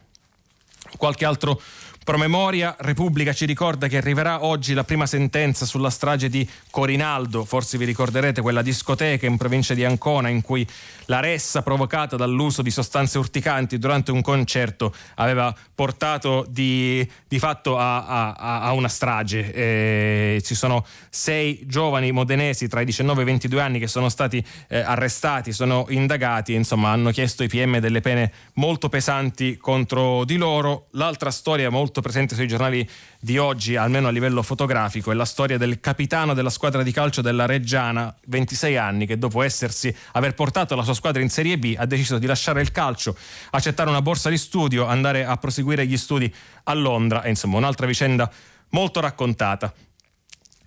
Qualche altro Promemoria, Repubblica ci ricorda che arriverà oggi la prima sentenza sulla strage di Corinaldo, forse vi ricorderete quella discoteca in provincia di Ancona in cui la ressa provocata dall'uso di sostanze urticanti durante un concerto aveva portato di, di fatto a, a, a, una strage. E ci sono sei giovani modenesi tra i 19 e i 22 anni che sono stati eh, arrestati, sono indagati, insomma hanno chiesto ai PM delle pene molto pesanti contro di loro. L'altra storia molto molto presente sui giornali di oggi, almeno a livello fotografico, è la storia del capitano della squadra di calcio della Reggiana, 26 anni, che dopo essersi, aver portato la sua squadra in Serie B ha deciso di lasciare il calcio, accettare una borsa di studio, andare a proseguire gli studi a Londra, e insomma un'altra vicenda molto raccontata.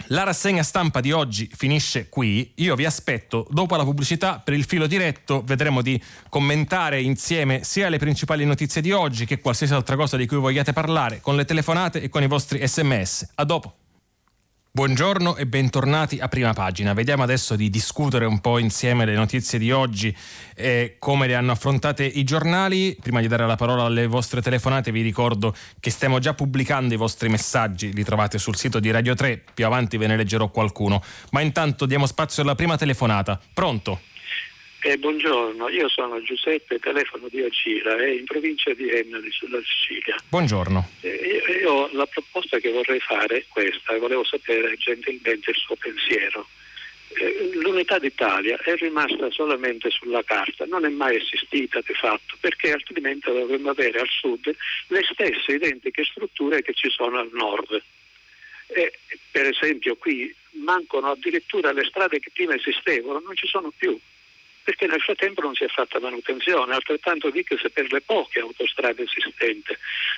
La rassegna stampa di oggi finisce qui. Io vi aspetto dopo la pubblicità per il filo diretto. Vedremo di commentare insieme sia le principali notizie di oggi che qualsiasi altra cosa di cui vogliate parlare con le telefonate e con i vostri sms. A dopo. Buongiorno e bentornati a prima pagina. Vediamo adesso di discutere un po' insieme le notizie di oggi e come le hanno affrontate i giornali. Prima di dare la parola alle vostre telefonate vi ricordo che stiamo già pubblicando i vostri messaggi, li trovate sul sito di Radio 3, più avanti ve ne leggerò qualcuno. Ma intanto diamo spazio alla prima telefonata. Pronto? Eh, buongiorno, io sono Giuseppe, telefono di Agira, eh, in provincia di Ennali, sulla Sicilia. Buongiorno. Eh, io, la proposta che vorrei fare è questa, volevo sapere gentilmente il suo pensiero. Eh, l'unità d'Italia è rimasta solamente sulla carta, non è mai esistita di fatto, perché altrimenti dovremmo avere al sud le stesse identiche strutture che ci sono al nord. per esempio qui mancano addirittura le strade che prima esistevano, non ci sono più perché nel frattempo non si è fatta manutenzione, altrettanto dico se per le poche autostrade esistenti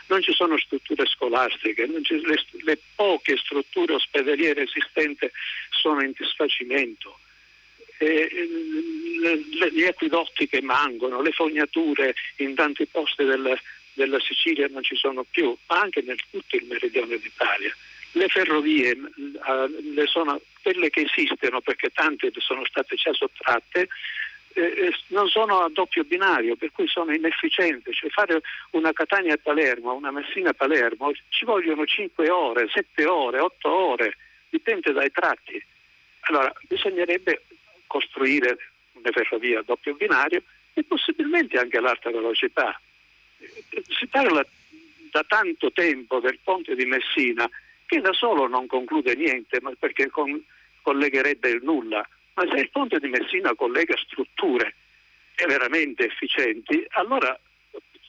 non ci sono strutture scolastiche, ci, le, le, poche strutture ospedaliere esistenti sono in disfacimento. E, le, gli acquidotti che mancano, le fognature in tanti posti del, della Sicilia non ci sono più, ma anche nel tutto il meridione d'Italia. Le ferrovie, le sono, quelle che esistono, perché tante sono state già sottratte, eh, eh, non sono a doppio binario, per cui sono inefficienti. Cioè fare una Catania-Palermo, una Messina-Palermo ci vogliono 5 ore, 7 ore, 8 ore, dipende dai tratti. Allora bisognerebbe costruire una ferrovia a doppio binario e possibilmente anche l'alta velocità. Si parla da tanto tempo del ponte di Messina che da solo non conclude niente, ma perché con, collegherebbe il nulla ma se il ponte di Messina collega strutture veramente efficienti, allora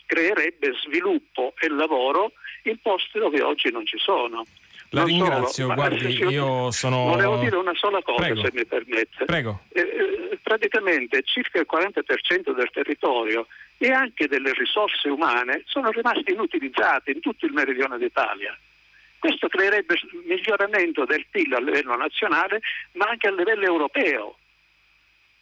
creerebbe sviluppo e lavoro in posti dove oggi non ci sono. La non ringrazio, solo, guardi, io sono... Volevo dire una sola cosa, Prego. se mi permette. Prego. Eh, eh praticamente circa il 40% del territorio e anche delle risorse umane sono rimaste inutilizzate in tutto il meridione d'Italia. Questo creerebbe miglioramento del PIL a livello nazionale ma anche a livello europeo.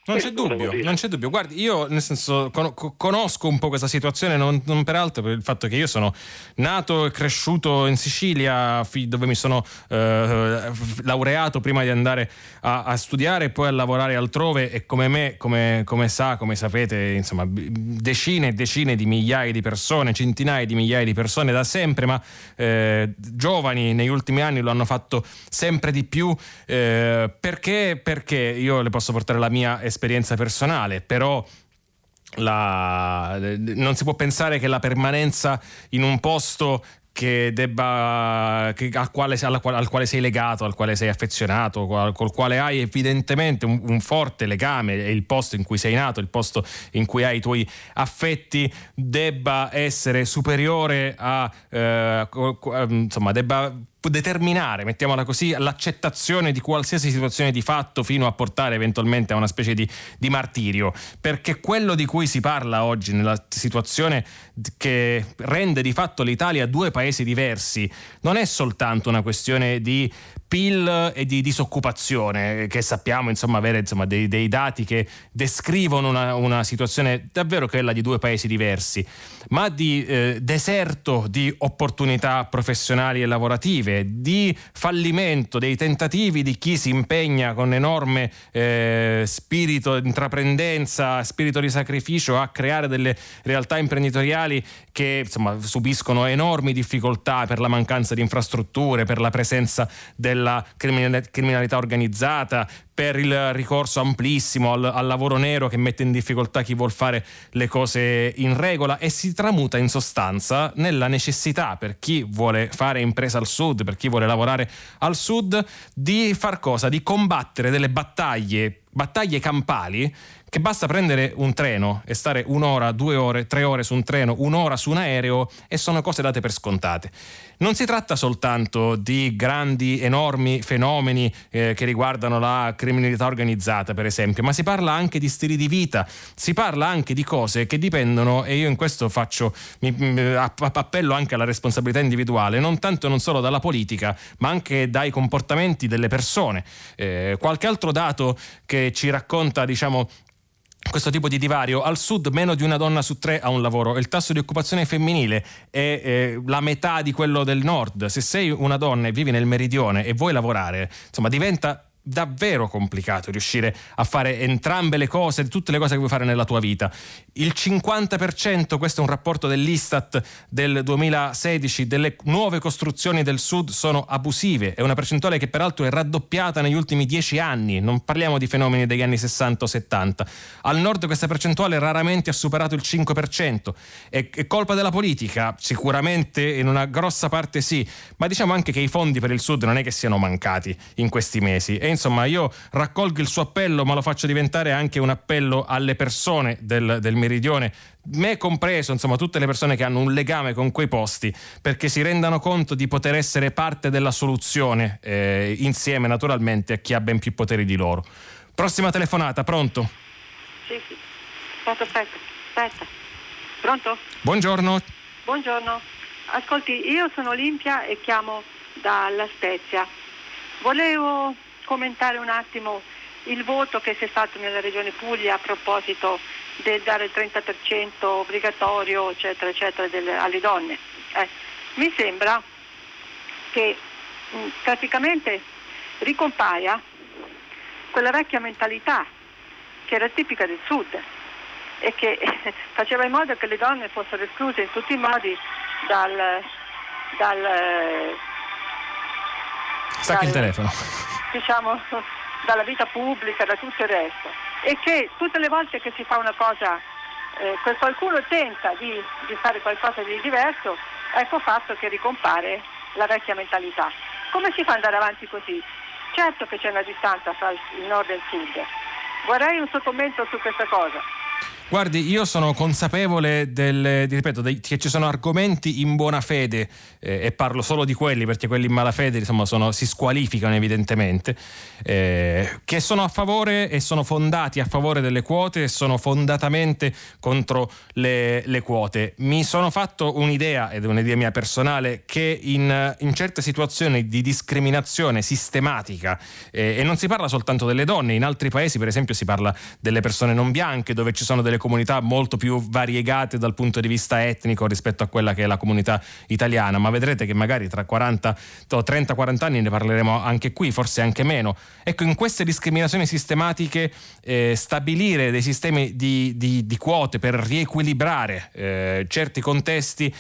Non c'è dubbio, non c'è dubbio. Guardi, io nel senso conosco un po' questa situazione, non, non, peraltro per il fatto che io sono nato e cresciuto in Sicilia, dove mi sono eh, laureato prima di andare a, a, studiare e poi a lavorare altrove e come me, come, come sa, come sapete, insomma, decine e decine di migliaia di persone, centinaia di migliaia di persone da sempre, ma eh, giovani negli ultimi anni lo hanno fatto sempre di più. Eh, perché? Perché io le posso portare la mia esperienza esperienza personale, però la, non si può pensare che la permanenza in un posto che debba, che, al, quale, al, al, quale, sei legato, al quale sei affezionato, col quale hai evidentemente un, un, forte legame, il posto in cui sei nato, il posto in cui hai i tuoi affetti, debba essere superiore a, eh, insomma, debba determinare, mettiamola così, l'accettazione di qualsiasi situazione di fatto fino a portare eventualmente a una specie di, di, martirio. Perché quello di cui si parla oggi nella situazione che rende di fatto l'Italia due paesi diversi non è soltanto una questione di PIL e di disoccupazione, che sappiamo insomma, avere insomma, dei, dei, dati che descrivono una, una, situazione davvero quella di due paesi diversi, ma di eh, deserto di opportunità professionali e lavorative, di fallimento dei tentativi di chi si impegna con enorme eh, spirito di intraprendenza, spirito di sacrificio a creare delle realtà imprenditoriali che insomma, subiscono enormi difficoltà per la mancanza di infrastrutture, per la presenza del della criminalità organizzata, per il ricorso amplissimo al, al, lavoro nero che mette in difficoltà chi vuol fare le cose in regola e si tramuta in sostanza nella necessità per chi vuole fare impresa al sud, per chi vuole lavorare al sud, di far cosa? Di combattere delle battaglie, battaglie campali che basta prendere un treno e stare un'ora, due ore, tre ore su un treno, un'ora su un aereo e sono cose date per scontate. Non si tratta soltanto di grandi, enormi fenomeni eh, che riguardano la criminalità organizzata, per esempio, ma si parla anche di stili di vita, si parla anche di cose che dipendono, e io in questo faccio, mi, appello anche alla responsabilità individuale, non tanto e non solo dalla politica, ma anche dai comportamenti delle persone. Eh, qualche altro dato che ci racconta, diciamo, questo tipo di divario. Al sud meno di una donna su tre ha un lavoro, il tasso di occupazione femminile è eh, la metà di quello del nord. Se sei una donna e vivi nel meridione e vuoi lavorare, insomma, diventa davvero complicato riuscire a fare entrambe le cose, tutte le cose che vuoi fare nella tua vita. Il 50%, questo è un rapporto dell'Istat del 2016, delle nuove costruzioni del sud sono abusive, è una percentuale che peraltro è raddoppiata negli ultimi dieci anni, non parliamo di fenomeni degli anni 60 o 70. Al nord questa percentuale raramente ha superato il 5%, è, è colpa della politica? Sicuramente in una grossa parte sì, ma diciamo anche che i fondi per il sud non è che siano mancati in questi mesi. E insomma io raccolgo il suo appello, ma lo faccio diventare anche un appello alle persone del, del meridione, me compreso, insomma, tutte le persone che hanno un legame con quei posti, perché si rendano conto di poter essere parte della soluzione, eh, insieme naturalmente a chi ha ben più poteri di loro. Prossima telefonata, pronto? Sì, sì. Aspetta, aspetta, aspetta. Pronto? Buongiorno. Buongiorno. Ascolti, io sono Olimpia e chiamo dalla Spezia. Volevo commentare un attimo il voto che si è fatto nella regione Puglia a proposito del dare il 30% obbligatorio eccetera eccetera delle, alle donne. Eh, mi sembra che mh, mm, praticamente ricompaia quella vecchia mentalità che era tipica del sud e che faceva in modo che le donne fossero escluse in tutti i modi dal, dal Stacchi il telefono diciamo, dalla vita pubblica, da tutto il resto. E che tutte le volte che si fa una cosa, eh, qualcuno tenta di, di, fare qualcosa di diverso, ecco fatto che ricompare la vecchia mentalità. Come si fa ad andare avanti così? Certo che c'è una distanza tra il nord e il sud. Vorrei un suo commento su questa cosa. Guardi, io sono consapevole del, ripeto, dei, che ci sono argomenti in buona fede eh, e parlo solo di quelli perché quelli in malafede insomma, sono, si squalificano evidentemente, eh, che sono a favore e sono fondati a favore delle quote e sono fondatamente contro le, le quote. Mi sono fatto un'idea, ed è un'idea mia personale, che in, in certe situazioni di discriminazione sistematica, eh, e non si parla soltanto delle donne, in altri paesi per esempio si parla delle persone non bianche dove ci sono delle comunità molto più variegate dal punto di vista etnico rispetto a quella che è la comunità italiana, ma vedrete che magari tra 40 o 30-40 anni ne parleremo anche qui, forse anche meno. Ecco, in queste discriminazioni sistematiche eh, stabilire dei sistemi di, di, di, quote per riequilibrare eh, certi contesti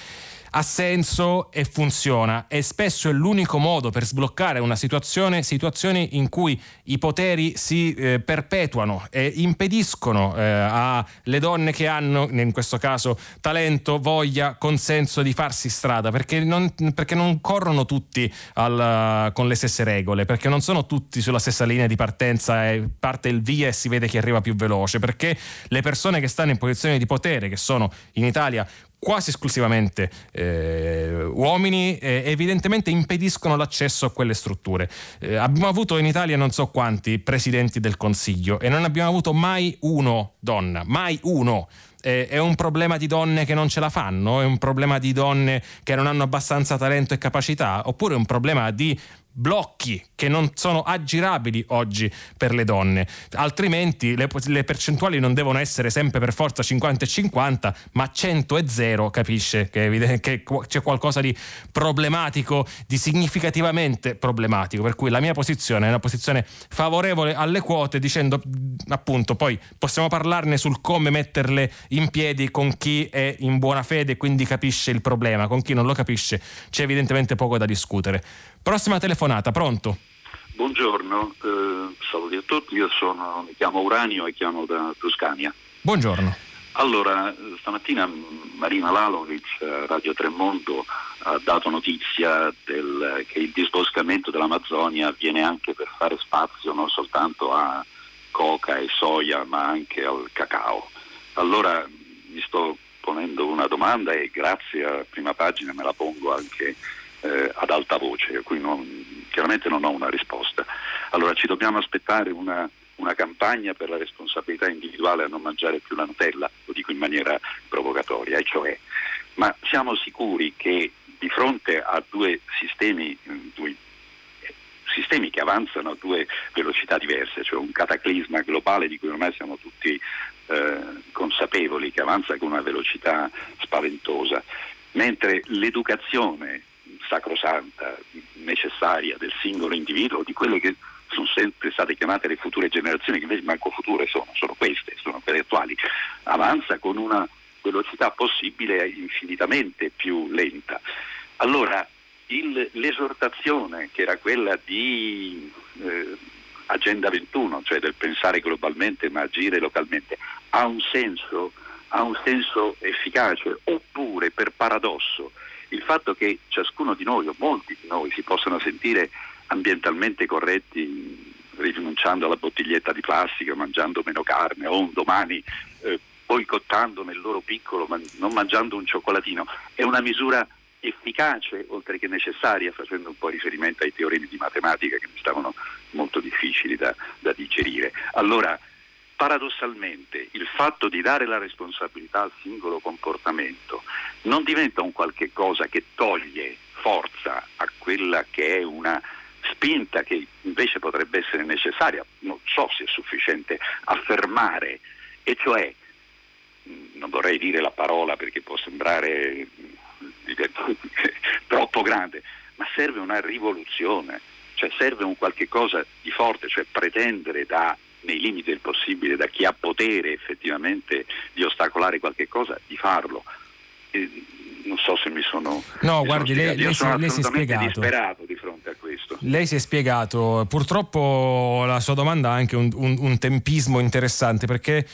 ha senso e funziona e spesso è l'unico modo per sbloccare una situazione, situazioni in cui i poteri si eh, perpetuano e impediscono eh, alle donne che hanno, in questo caso, talento, voglia, consenso di farsi strada, perché non, perché non corrono tutti al, con le stesse regole, perché non sono tutti sulla stessa linea di partenza e parte il via e si vede chi arriva più veloce, perché le persone che stanno in posizione di potere, che sono in Italia quasi esclusivamente eh, uomini, eh, evidentemente impediscono l'accesso a quelle strutture. Eh, abbiamo avuto in Italia non so quanti presidenti del Consiglio e non abbiamo avuto mai uno donna, mai uno è un problema di donne che non ce la fanno? È un problema di donne che non hanno abbastanza talento e capacità? Oppure è un problema di blocchi che non sono aggirabili oggi per le donne, altrimenti le, le, percentuali non devono essere sempre per forza 50 e 50, ma 100 e 0, capisce che, che c'è qualcosa di problematico, di significativamente problematico, per cui la mia posizione è una posizione favorevole alle quote dicendo appunto poi possiamo parlarne sul come metterle in piedi con chi è in buona fede e quindi capisce il problema, con chi non lo capisce c'è evidentemente poco da discutere. Prossima telefonata, pronto? Buongiorno, eh, saluti a tutti, io sono, mi chiamo Uranio e chiamo da Toscania. Buongiorno. Allora, stamattina Marina Lalovic, Radio Tremondo, ha dato notizia del, che il disboscamento dell'Amazzonia avviene anche per fare spazio non soltanto a coca e soia, ma anche al cacao. Allora mi sto ponendo una domanda e grazie a prima pagina me la pongo anche eh, ad alta voce, a cui non, chiaramente non ho una risposta. Allora ci dobbiamo aspettare una, una campagna per la responsabilità individuale a non mangiare più la Nutella, lo dico in maniera provocatoria, e cioè, ma siamo sicuri che di fronte a due sistemi, due sistemi che avanzano a due velocità diverse, cioè un cataclisma globale di cui ormai siamo tutti eh, consapevoli, che avanza con una velocità spaventosa, mentre l'educazione sacrosanta, necessaria del singolo individuo, di quelle che sono sempre state chiamate le future generazioni, che invece manco future sono, sono queste, sono quelle attuali, avanza con una velocità possibile infinitamente più lenta. Allora, il, l'esortazione che era quella di eh, Agenda 21, cioè del pensare globalmente ma agire localmente, ha un senso, ha un senso efficace, oppure per paradosso il fatto che ciascuno di noi o molti di noi si possano sentire ambientalmente corretti rinunciando alla bottiglietta di plastica, mangiando meno carne o un domani eh, boicottando nel loro piccolo, ma non mangiando un cioccolatino, è una misura efficace oltre che necessaria, facendo un po' riferimento ai teoremi di matematica che mi stavano molto difficili da, da digerire. Allora, paradossalmente il fatto di dare la responsabilità al singolo comportamento non diventa un qualche cosa che toglie forza a quella che è una spinta che invece potrebbe essere necessaria, non so se è sufficiente affermare, e cioè, non vorrei dire la parola perché può sembrare troppo grande, ma serve una rivoluzione, cioè serve un qualche cosa di forte, cioè pretendere da nei limiti del possibile da chi ha potere effettivamente di ostacolare qualche cosa, di farlo. E non so se mi sono. No, mi guardi, sono lei, lei, sono lei si è spiegato. disperato di fronte a questo. Lei si è spiegato. Purtroppo la sua domanda ha anche un, un, un tempismo interessante perché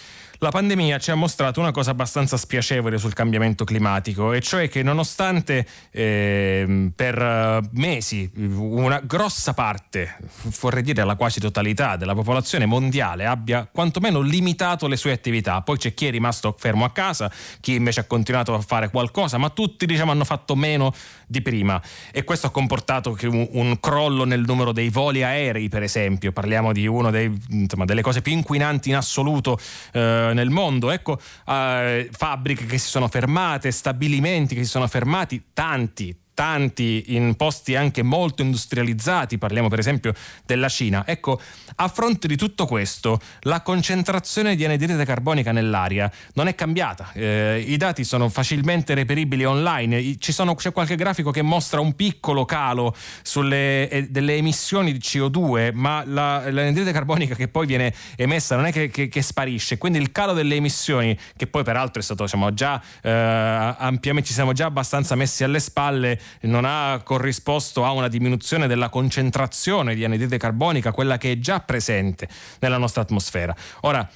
la pandemia ci ha mostrato una cosa abbastanza spiacevole sul cambiamento climatico, e cioè che nonostante eh, per mesi una grossa parte, vorrei dire la quasi totalità della popolazione mondiale abbia quantomeno limitato le sue attività, poi c'è chi è rimasto fermo a casa, chi invece ha continuato a fare qualcosa, ma tutti diciamo hanno fatto meno di prima. E questo ha comportato un, un crollo nel numero dei voli aerei, per esempio, parliamo di una delle cose più inquinanti in assoluto eh, nel mondo. Ecco, eh, fabbriche che si sono fermate, stabilimenti che si sono fermati, tanti, tanti in posti anche molto industrializzati, parliamo per esempio della Cina. Ecco, a fronte di tutto questo, la concentrazione di anidride carbonica nell'aria non è cambiata. Eh, I dati sono facilmente reperibili online. Sono, c'è qualche grafico che mostra un piccolo calo sulle, eh, delle emissioni di CO2, ma la, l'anidride carbonica che poi viene emessa non è che, che, che, sparisce. Quindi il calo delle emissioni, che poi peraltro è stato diciamo, già eh, ampiamente, ci siamo già abbastanza messi alle spalle non ha corrisposto a una diminuzione della concentrazione di anidride carbonica, quella che è già presente nella nostra atmosfera. Ora,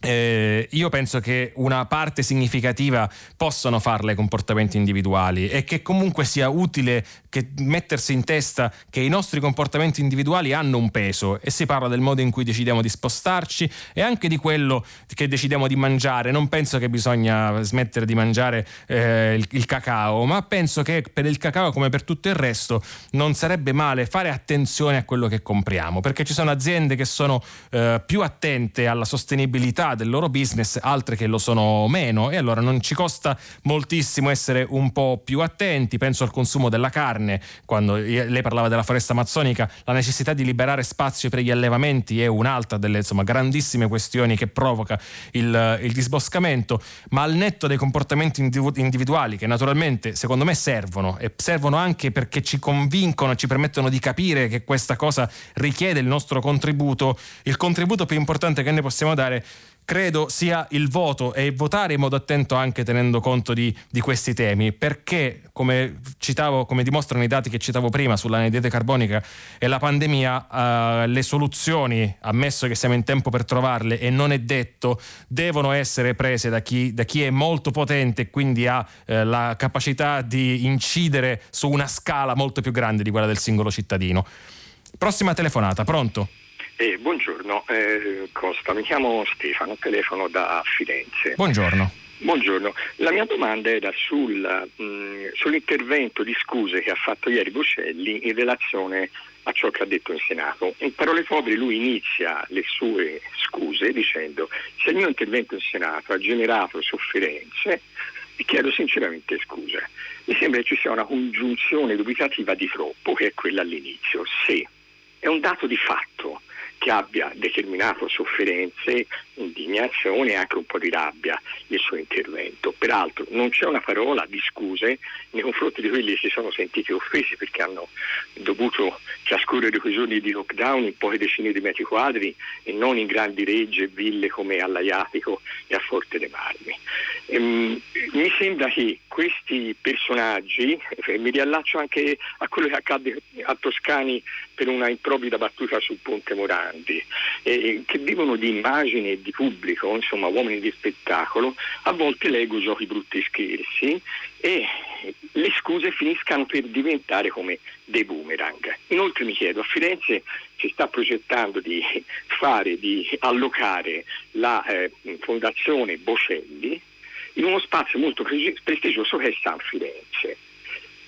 eh, io penso che una parte significativa possano farle comportamenti individuali e che comunque sia utile mettersi in testa che i nostri comportamenti individuali hanno un peso e si parla del modo in cui decidiamo di spostarci e anche di quello che decidiamo di mangiare. Non penso che bisogna smettere di mangiare eh, il, il cacao, ma penso che per il cacao come per tutto il resto non sarebbe male fare attenzione a quello che compriamo perché ci sono aziende che sono eh, più attente alla sostenibilità del loro business, altre che lo sono meno e allora non ci costa moltissimo essere un po' più attenti, penso al consumo della carne, quando lei parlava della foresta amazzonica, la necessità di liberare spazio per gli allevamenti è un'altra delle insomma, grandissime questioni che provoca il, il disboscamento, ma al netto dei comportamenti individuali che naturalmente secondo me servono e servono anche perché ci convincono, ci permettono di capire che questa cosa richiede il nostro contributo, il contributo più importante che ne possiamo dare credo sia il voto e votare in modo attento anche tenendo conto di, di questi temi, perché come, citavo, come dimostrano i dati che citavo prima sull'anidride carbonica e la pandemia, uh, le soluzioni, ammesso che siamo in tempo per trovarle e non è detto, devono essere prese da chi, da chi è molto potente e quindi ha uh, la capacità di incidere su una scala molto più grande di quella del singolo cittadino. Prossima telefonata, pronto? Eh, buongiorno, eh, Costa, mi chiamo Stefano, telefono da Firenze. Buongiorno. Buongiorno, la mia domanda era sul, mh, mm, sull'intervento di scuse che ha fatto ieri Bocelli in relazione a ciò che ha detto in Senato. In parole povere lui inizia le sue scuse dicendo se il mio intervento in Senato ha generato sofferenze vi chiedo sinceramente scusa. Mi sembra che ci sia una congiunzione dubitativa di troppo che è quella all'inizio. Se è un dato di fatto che abbia determinato sofferenze, indignazione e anche un po' di rabbia nel suo intervento. Peraltro non c'è una parola di scuse nei confronti di quelli che si sono sentiti offesi perché hanno dovuto trascorrere quei giorni di lockdown in poche decine di metri quadri e non in grandi regge e ville come all'Aiatico e a Forte dei Marmi. Ehm, mi sembra che questi personaggi, mi riallaccio anche a quello che accadde a Toscani per una improvvida battuta sul Ponte Morandi, eh, che vivono di immagini e di pubblico, insomma uomini di spettacolo, a volte leggo giochi brutti scherzi e le scuse finiscano per diventare come dei boomerang. Inoltre mi chiedo, a Firenze si sta progettando di fare, di allocare la eh, Fondazione Bocelli in uno spazio molto prestigioso che è San Firenze.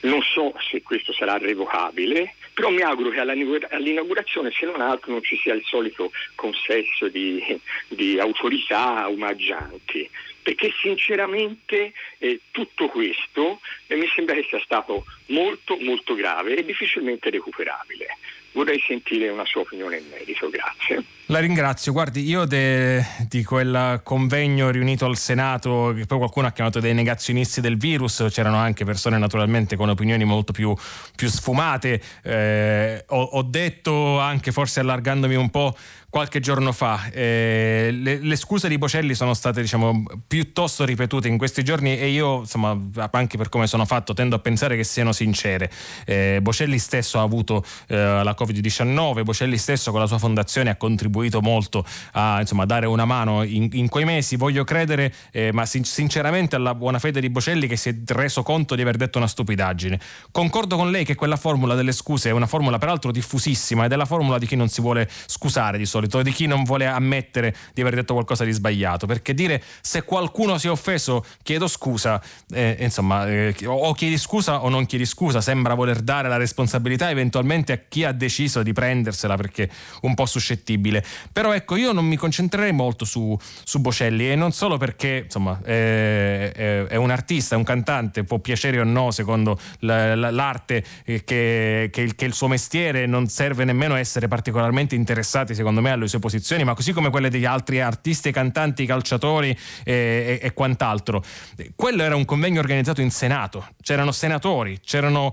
Non so se questo sarà revocabile, però mi auguro che all'inaugurazione, se non altro, non ci sia il solito consesso di, di autorità omaggianti, perché sinceramente eh, tutto questo eh, mi sembra che sia stato molto molto grave e difficilmente recuperabile. Vorrei sentire una sua opinione in merito, grazie. La ringrazio. Guardi, io de, di quel convegno riunito al Senato, che poi qualcuno ha chiamato dei negazionisti del virus, c'erano anche persone naturalmente con opinioni molto più, più sfumate. Eh, ho, ho detto anche, forse allargandomi un po', qualche giorno fa. Eh, le, le, scuse di Bocelli sono state diciamo, piuttosto ripetute in questi giorni e io, insomma, anche per come sono fatto, tendo a pensare che siano sincere. Eh, Bocelli stesso ha avuto eh, la Covid-19. Bocelli stesso con la sua fondazione ha contribuito molto a insomma, dare una mano in, in quei mesi. Voglio credere, eh, ma sin- sinceramente, alla buona fede di Bocelli che si è reso conto di aver detto una stupidaggine. Concordo con lei che quella formula delle scuse è una formula peraltro diffusissima ed è la formula di chi non si vuole scusare di solito, di chi non vuole ammettere di aver detto qualcosa di sbagliato. Perché dire se qualcuno si è offeso chiedo scusa, eh, insomma, eh, o chiedi scusa o non chiedi scusa, sembra voler dare la responsabilità eventualmente a chi ha deciso di prendersela perché un po' suscettibile. Però ecco, io non mi concentrerei molto su, su Bocelli e non solo perché insomma è, è, è, un artista, è un cantante, può piacere o no secondo l'arte che, che, che il suo mestiere non serve nemmeno essere particolarmente interessati secondo me alle sue posizioni, ma così come quelle degli altri artisti, cantanti, calciatori e, e, e quant'altro. Quello era un convegno organizzato in Senato, c'erano senatori, c'erano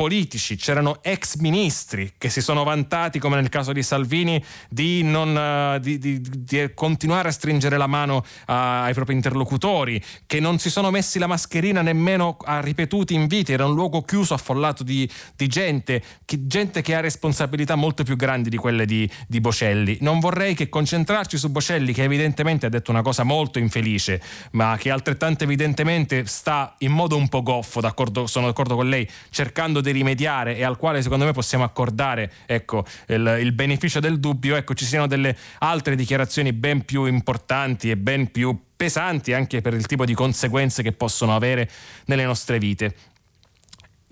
politici, c'erano ex ministri che si sono vantati, come nel caso di Salvini, di, non, uh, di, di, di continuare a stringere la mano uh, ai propri interlocutori, che non si sono messi la mascherina nemmeno a ripetuti inviti, era un luogo chiuso, affollato di, gente, che, gente che ha responsabilità molto più grandi di quelle di, Bocelli. Non vorrei che concentrarci su Bocelli, che evidentemente ha detto una cosa molto infelice, ma che altrettanto evidentemente sta in modo un po' goffo, d'accordo, sono d'accordo con lei, cercando di di rimediare e al quale secondo me possiamo accordare ecco, il, il, beneficio del dubbio, ecco, ci siano delle altre dichiarazioni ben più importanti e ben più pesanti anche per il tipo di conseguenze che possono avere nelle nostre vite.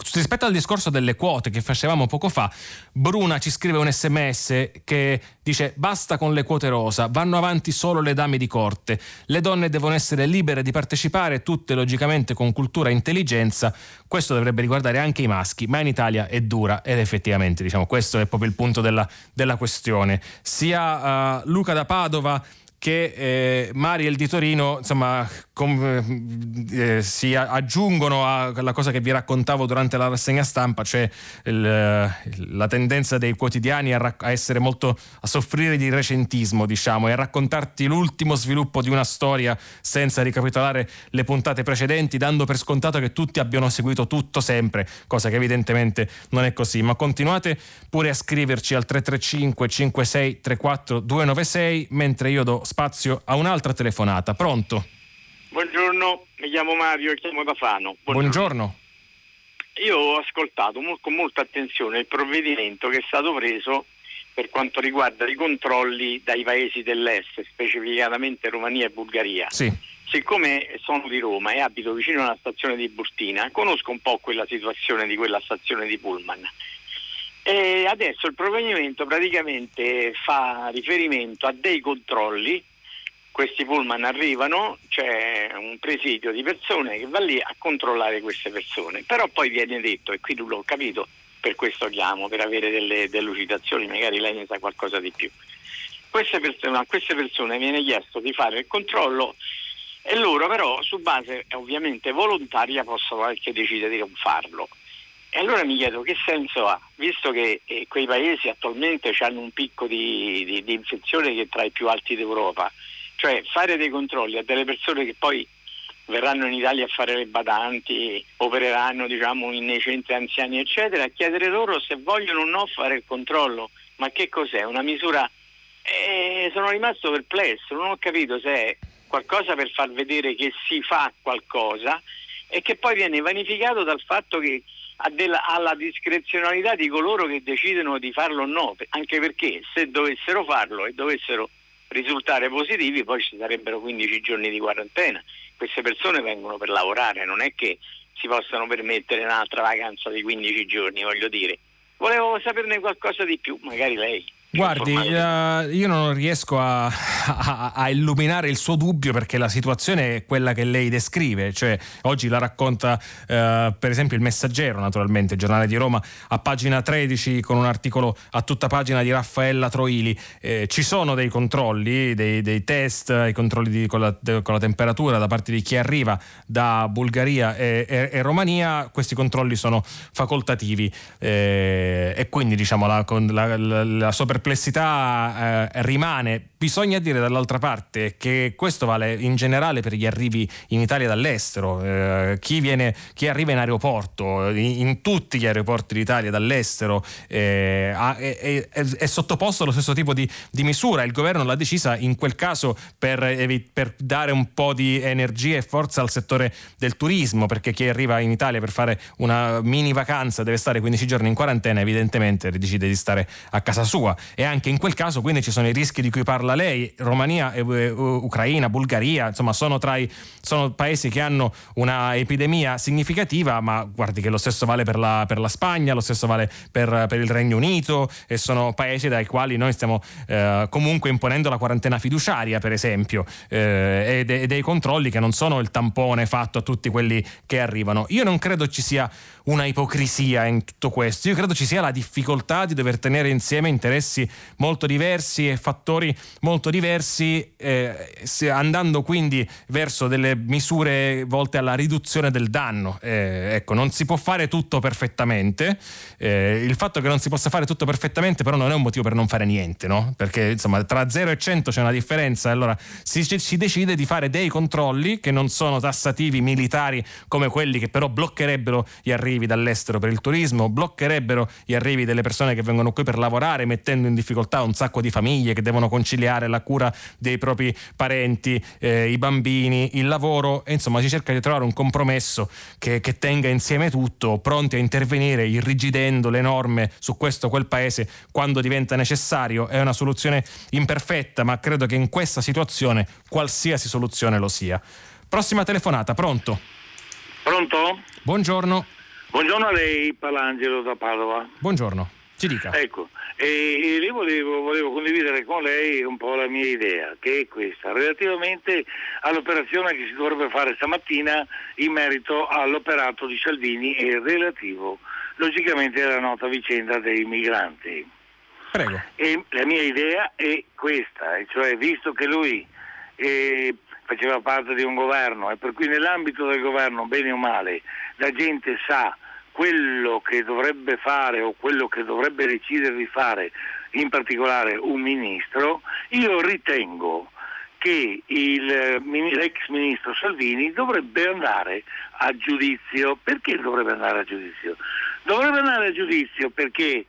Rispetto al discorso delle quote che facevamo poco fa, Bruna ci scrive un sms che dice basta con le quote rosa, vanno avanti solo le dame di corte, le donne devono essere libere di partecipare, tutte logicamente con cultura e intelligenza, questo dovrebbe riguardare anche i maschi, ma in Italia è dura ed effettivamente diciamo, questo è proprio il punto della, della questione. Sia uh, Luca da Padova che eh, Mariel di Torino insomma, com, eh, si aggiungono alla cosa che vi raccontavo durante la rassegna stampa, cioè il, la tendenza dei quotidiani a, a, essere molto a soffrire di recentismo, diciamo, e a raccontarti l'ultimo sviluppo di una storia senza ricapitolare le puntate precedenti, dando per scontato che tutti abbiano seguito tutto sempre, cosa che evidentemente non è così. Ma continuate pure a scriverci al 335 56 34 296 mentre io do spazio a un'altra telefonata. Pronto? Buongiorno, mi chiamo Mario e chiamo da Fano. Buongiorno. Buongiorno. Io ho ascoltato con molta attenzione il provvedimento che è stato preso per quanto riguarda i controlli dai paesi dell'est, specificatamente Romania e Bulgaria. Sì. Siccome sono di Roma e abito vicino alla stazione di Bustina, conosco un po' quella situazione di quella stazione di Pullman. E adesso il provvedimento praticamente fa riferimento a dei controlli, questi pullman arrivano, c'è un presidio di persone che va lì a controllare queste persone, però poi viene detto, e qui tu l'ho capito, per questo chiamo, per avere delle delucidazioni, magari lei ne sa qualcosa di più. Queste persone, a queste persone viene chiesto di fare il controllo e loro però su base ovviamente volontaria possono anche decidere di non farlo. E allora mi chiedo che senso ha, visto che eh, quei paesi attualmente hanno un picco di, di, di, infezione che è tra i più alti d'Europa, cioè fare dei controlli a delle persone che poi verranno in Italia a fare le badanti, opereranno diciamo, nei centri anziani eccetera, a chiedere loro se vogliono o no fare il controllo, ma che cos'è? Una misura... Eh, sono rimasto perplesso, non ho capito se è qualcosa per far vedere che si fa qualcosa e che poi viene vanificato dal fatto che alla discrezionalità di coloro che decidono di farlo o no, anche perché se dovessero farlo e dovessero risultare positivi poi ci sarebbero 15 giorni di quarantena. Queste persone vengono per lavorare, non è che si possano permettere un'altra vacanza di 15 giorni, voglio dire. Volevo saperne qualcosa di più, magari lei. Guardi, uh, io non riesco a, a, a, illuminare il suo dubbio perché la situazione è quella che lei descrive, cioè oggi la racconta uh, per esempio il Messaggero, naturalmente, il giornale di Roma, a pagina 13 con un articolo a tutta pagina di Raffaella Troili. Eh, ci sono dei controlli, dei, dei test, i controlli di, con, la, de, con, la, temperatura da parte di chi arriva da Bulgaria e, e, e Romania, questi controlli sono facoltativi eh, e quindi diciamo la, la, la, la perplessità eh, rimane bisogna dire dall'altra parte che questo vale in generale per gli arrivi in Italia dall'estero. Eh, chi, viene, chi, arriva in aeroporto, in, in, tutti gli aeroporti d'Italia dall'estero, eh, è, è, è, sottoposto allo stesso tipo di, di, misura. Il governo l'ha decisa in quel caso per, per dare un po' di energia e forza al settore del turismo, perché chi arriva in Italia per fare una mini vacanza deve stare 15 giorni in quarantena, evidentemente decide di stare a casa sua. E anche in quel caso quindi ci sono i rischi di cui parla lei. Romania, eh, Ucraina, Bulgaria, insomma sono tra i sono paesi che hanno una epidemia significativa, ma guardi che lo stesso vale per la, per la Spagna, lo stesso vale per, per, il Regno Unito e sono paesi dai quali noi stiamo eh, comunque imponendo la quarantena fiduciaria, per esempio, eh, e, e dei controlli che non sono il tampone fatto a tutti quelli che arrivano. Io non credo ci sia una ipocrisia in tutto questo. Io credo ci sia la difficoltà di dover tenere insieme interessi molto diversi e fattori molto diversi, eh, andando quindi verso delle misure volte alla riduzione del danno. Eh, ecco, non si può fare tutto perfettamente. Eh, il fatto che non si possa fare tutto perfettamente, però, non è un motivo per non fare niente, no? Perché insomma, tra 0 e 100 c'è una differenza. Allora si, si decide di fare dei controlli che non sono tassativi militari come quelli che però bloccherebbero gli arrivi arrivi dall'estero per il turismo, bloccherebbero gli arrivi delle persone che vengono qui per lavorare, mettendo in difficoltà un sacco di famiglie che devono conciliare la cura dei propri parenti, eh, i bambini, il lavoro e insomma si cerca di trovare un compromesso che, che tenga insieme tutto, pronti a intervenire irrigidendo le norme su questo o quel paese quando diventa necessario. È una soluzione imperfetta, ma credo che in questa situazione qualsiasi soluzione lo sia. Prossima telefonata, pronto? Pronto? Buongiorno. Buongiorno a lei, Palangelo da Padova. Buongiorno, ci dica. Ecco, e, e volevo, volevo, condividere con lei un po' la mia idea, che è questa, relativamente all'operazione che si dovrebbe fare stamattina in merito all'operato di Salvini e relativo, logicamente, alla nota vicenda dei migranti. Prego. E la mia idea è questa, cioè visto che lui... Eh, faceva parte di un governo e per cui nell'ambito del governo, bene o male, la gente sa quello che dovrebbe fare o quello che dovrebbe decidere di fare, in particolare un ministro, io ritengo che il, l'ex ministro Salvini dovrebbe andare a giudizio. Perché dovrebbe andare a giudizio? Dovrebbe andare a giudizio perché,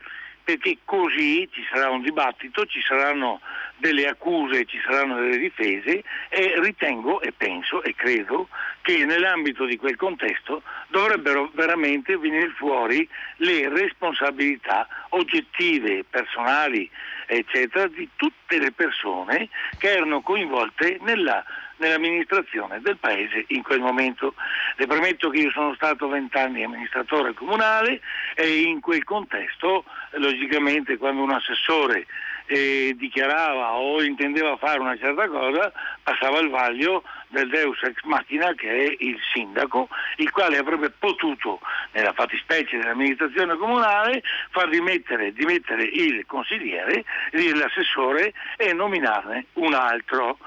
perché così ci sarà un dibattito, ci saranno delle accuse, ci saranno delle difese e ritengo e penso e credo che nell'ambito di quel contesto dovrebbero veramente venire fuori le responsabilità oggettive, personali, eccetera, di tutte le persone che erano coinvolte nella nell'amministrazione del paese in quel momento. Le premetto che io sono stato vent'anni amministratore comunale e in quel contesto, logicamente, quando un assessore eh, dichiarava o intendeva fare una certa cosa, passava il vaglio del Deus ex machina che è il sindaco, il quale avrebbe potuto, nella fattispecie dell'amministrazione comunale, far dimettere, dimettere il consigliere, l'assessore e nominarne un altro.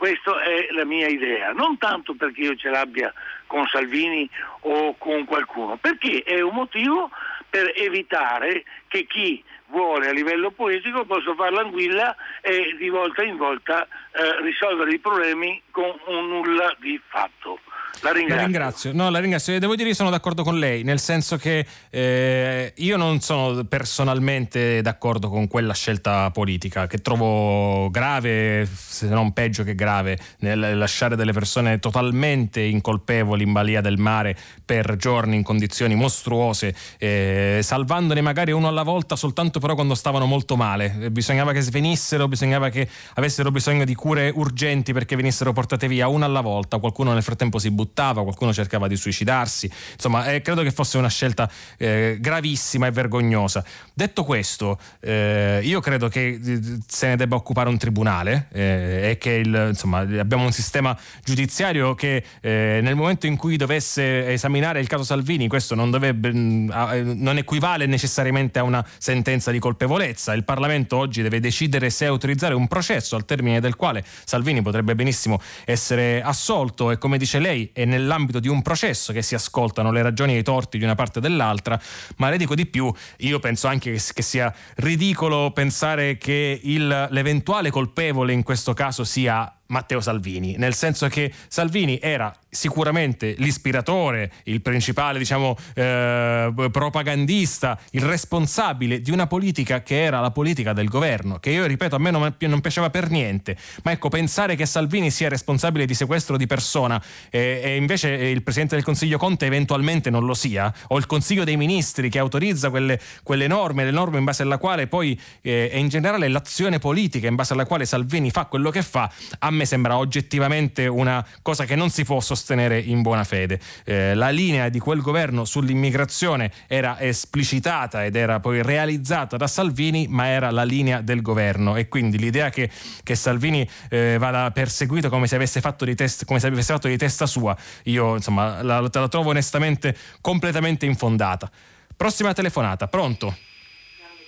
Questa è la mia idea, non tanto perché io ce l'abbia con Salvini o con qualcuno, perché è un motivo per evitare che chi vuole a livello politico possa fare l'anguilla e di volta in volta eh, risolvere i problemi con un nulla di fatto. La ringrazio. La ringrazio. No, la ringrazio. Devo dire che sono d'accordo con lei, nel senso che eh, io non sono personalmente d'accordo con quella scelta politica, che trovo grave, se non peggio che grave, nel lasciare delle persone totalmente incolpevoli in balia del mare per giorni in condizioni mostruose, eh, salvandone magari uno alla volta soltanto però quando stavano molto male. Bisognava che svenissero, bisognava che avessero bisogno di cure urgenti perché venissero portate via una alla volta. Qualcuno nel frattempo si buttava, qualcuno cercava di suicidarsi. Insomma, eh, credo che fosse una scelta eh, gravissima e vergognosa. Detto questo, eh, io credo che eh, se ne debba occupare un tribunale eh, e che il, insomma, abbiamo un sistema giudiziario che eh, nel momento in cui dovesse esaminare il caso Salvini, questo non, dovrebbe, mm, non equivale necessariamente a una sentenza di colpevolezza. Il Parlamento oggi deve decidere se autorizzare un processo al termine del quale Salvini potrebbe benissimo essere assolto e come dice lei è nell'ambito di un processo che si ascoltano le ragioni e i torti di una parte o dell'altra, ma le dico di più, io penso anche che, che sia ridicolo pensare che il, l'eventuale colpevole in questo caso sia Matteo Salvini, nel senso che Salvini era sicuramente l'ispiratore, il principale diciamo, eh, propagandista, il responsabile di una politica che era la politica del governo, che io ripeto a me non, non piaceva per niente, ma ecco pensare che Salvini sia responsabile di sequestro di persona eh, e invece il Presidente del Consiglio Conte eventualmente non lo sia, o il Consiglio dei Ministri che autorizza quelle, quelle norme, le norme in base alla quale poi eh, e in generale l'azione politica in base alla quale Salvini fa quello che fa, a me sembra oggettivamente una cosa che non si può sostenere sostenere in buona fede. Eh, la linea di quel governo sull'immigrazione era esplicitata ed era poi realizzata da Salvini, ma era la linea del governo e quindi l'idea che, che Salvini eh, vada perseguito come se avesse fatto di testa, come se avesse fatto di testa sua, io insomma la, la trovo onestamente completamente infondata. Prossima telefonata, pronto?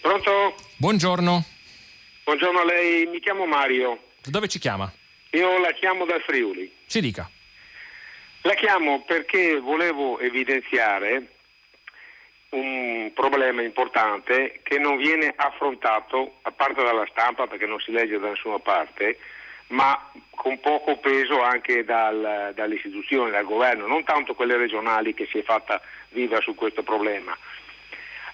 Pronto? Buongiorno. Buongiorno a lei, mi chiamo Mario. Dove ci chiama? Io la chiamo dal Friuli. Ci dica. La chiamo perché volevo evidenziare un problema importante che non viene affrontato, a parte dalla stampa perché non si legge da nessuna parte, ma con poco peso anche dal, dalle istituzioni, dal governo, non tanto quelle regionali che si è fatta viva su questo problema.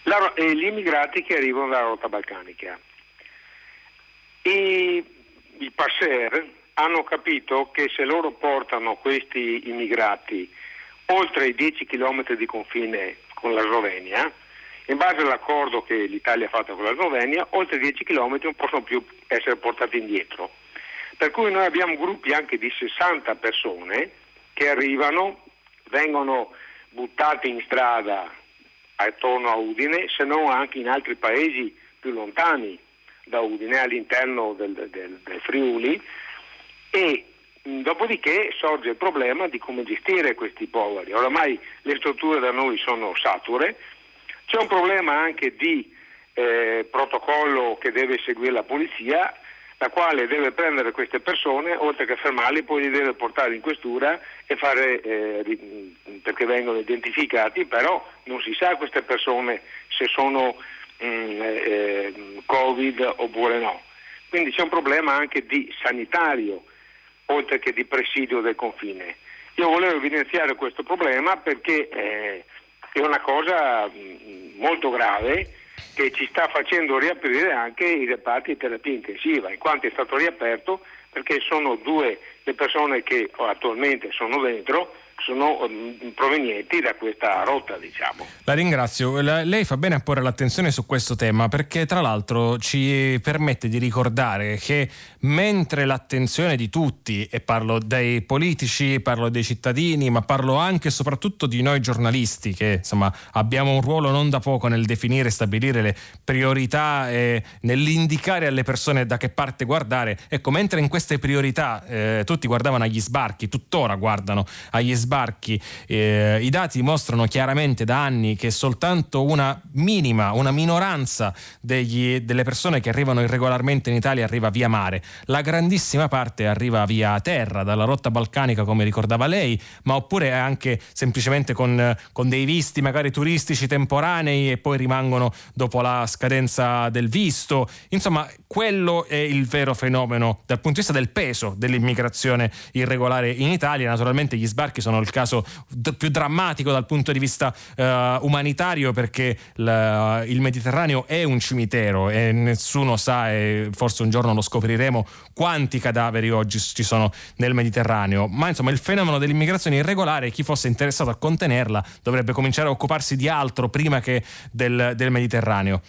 La, eh, gli immigrati che arrivano dalla rotta balcanica. E I passer hanno capito che se loro portano questi immigrati oltre i 10 km di confine con la Slovenia, in base all'accordo che l'Italia ha fatto con la Slovenia, oltre i 10 km non possono più essere portati indietro. Per cui noi abbiamo gruppi anche di 60 persone che arrivano, vengono buttati in strada attorno a Udine, se non anche in altri paesi più lontani da Udine, all'interno del, del, del Friuli, e dopodiché sorge il problema di come gestire questi poveri. Oramai le strutture da noi sono sature, c'è un problema anche di eh, protocollo che deve seguire la polizia, la quale deve prendere queste persone, oltre che fermarli, poi li deve portare in questura e fare, eh, perché vengono identificati, però non si sa queste persone se sono mh, eh, Covid oppure no. Quindi c'è un problema anche di sanitario oltre che di presidio del confine. Io volevo evidenziare questo problema perché eh, è una cosa mm, molto grave che ci sta facendo riaprire anche i reparti di terapia intensiva, in quanto è stato riaperto perché sono due le persone che attualmente sono dentro sono um, provenienti da questa rotta, diciamo. La ringrazio. Lei fa bene a porre l'attenzione su questo tema perché tra l'altro ci permette di ricordare che mentre l'attenzione di tutti, e parlo dei politici, parlo dei cittadini, ma parlo anche e soprattutto di noi giornalisti che insomma abbiamo un ruolo non da poco nel definire e stabilire le priorità e nell'indicare alle persone da che parte guardare. Ecco, mentre in queste priorità eh, tutti guardavano agli sbarchi, tuttora guardano agli sbarchi, sbarchi. Eh, I dati mostrano chiaramente da anni che soltanto una minima, una minoranza degli, delle persone che arrivano irregolarmente in Italia arriva via mare. La grandissima parte arriva via terra, dalla rotta balcanica, come ricordava lei, ma oppure anche semplicemente con, con dei visti magari turistici temporanei e poi rimangono dopo la scadenza del visto. Insomma, quello è il vero fenomeno dal punto di vista del peso dell'immigrazione irregolare in Italia. Naturalmente gli sbarchi sono il caso d- più drammatico dal punto di vista uh, umanitario perché la, il Mediterraneo è un cimitero e nessuno sa, e forse un giorno lo scopriremo, quanti cadaveri oggi ci sono nel Mediterraneo. Ma insomma il fenomeno dell'immigrazione irregolare, chi fosse interessato a contenerla dovrebbe cominciare a occuparsi di altro prima che del, del Mediterraneo.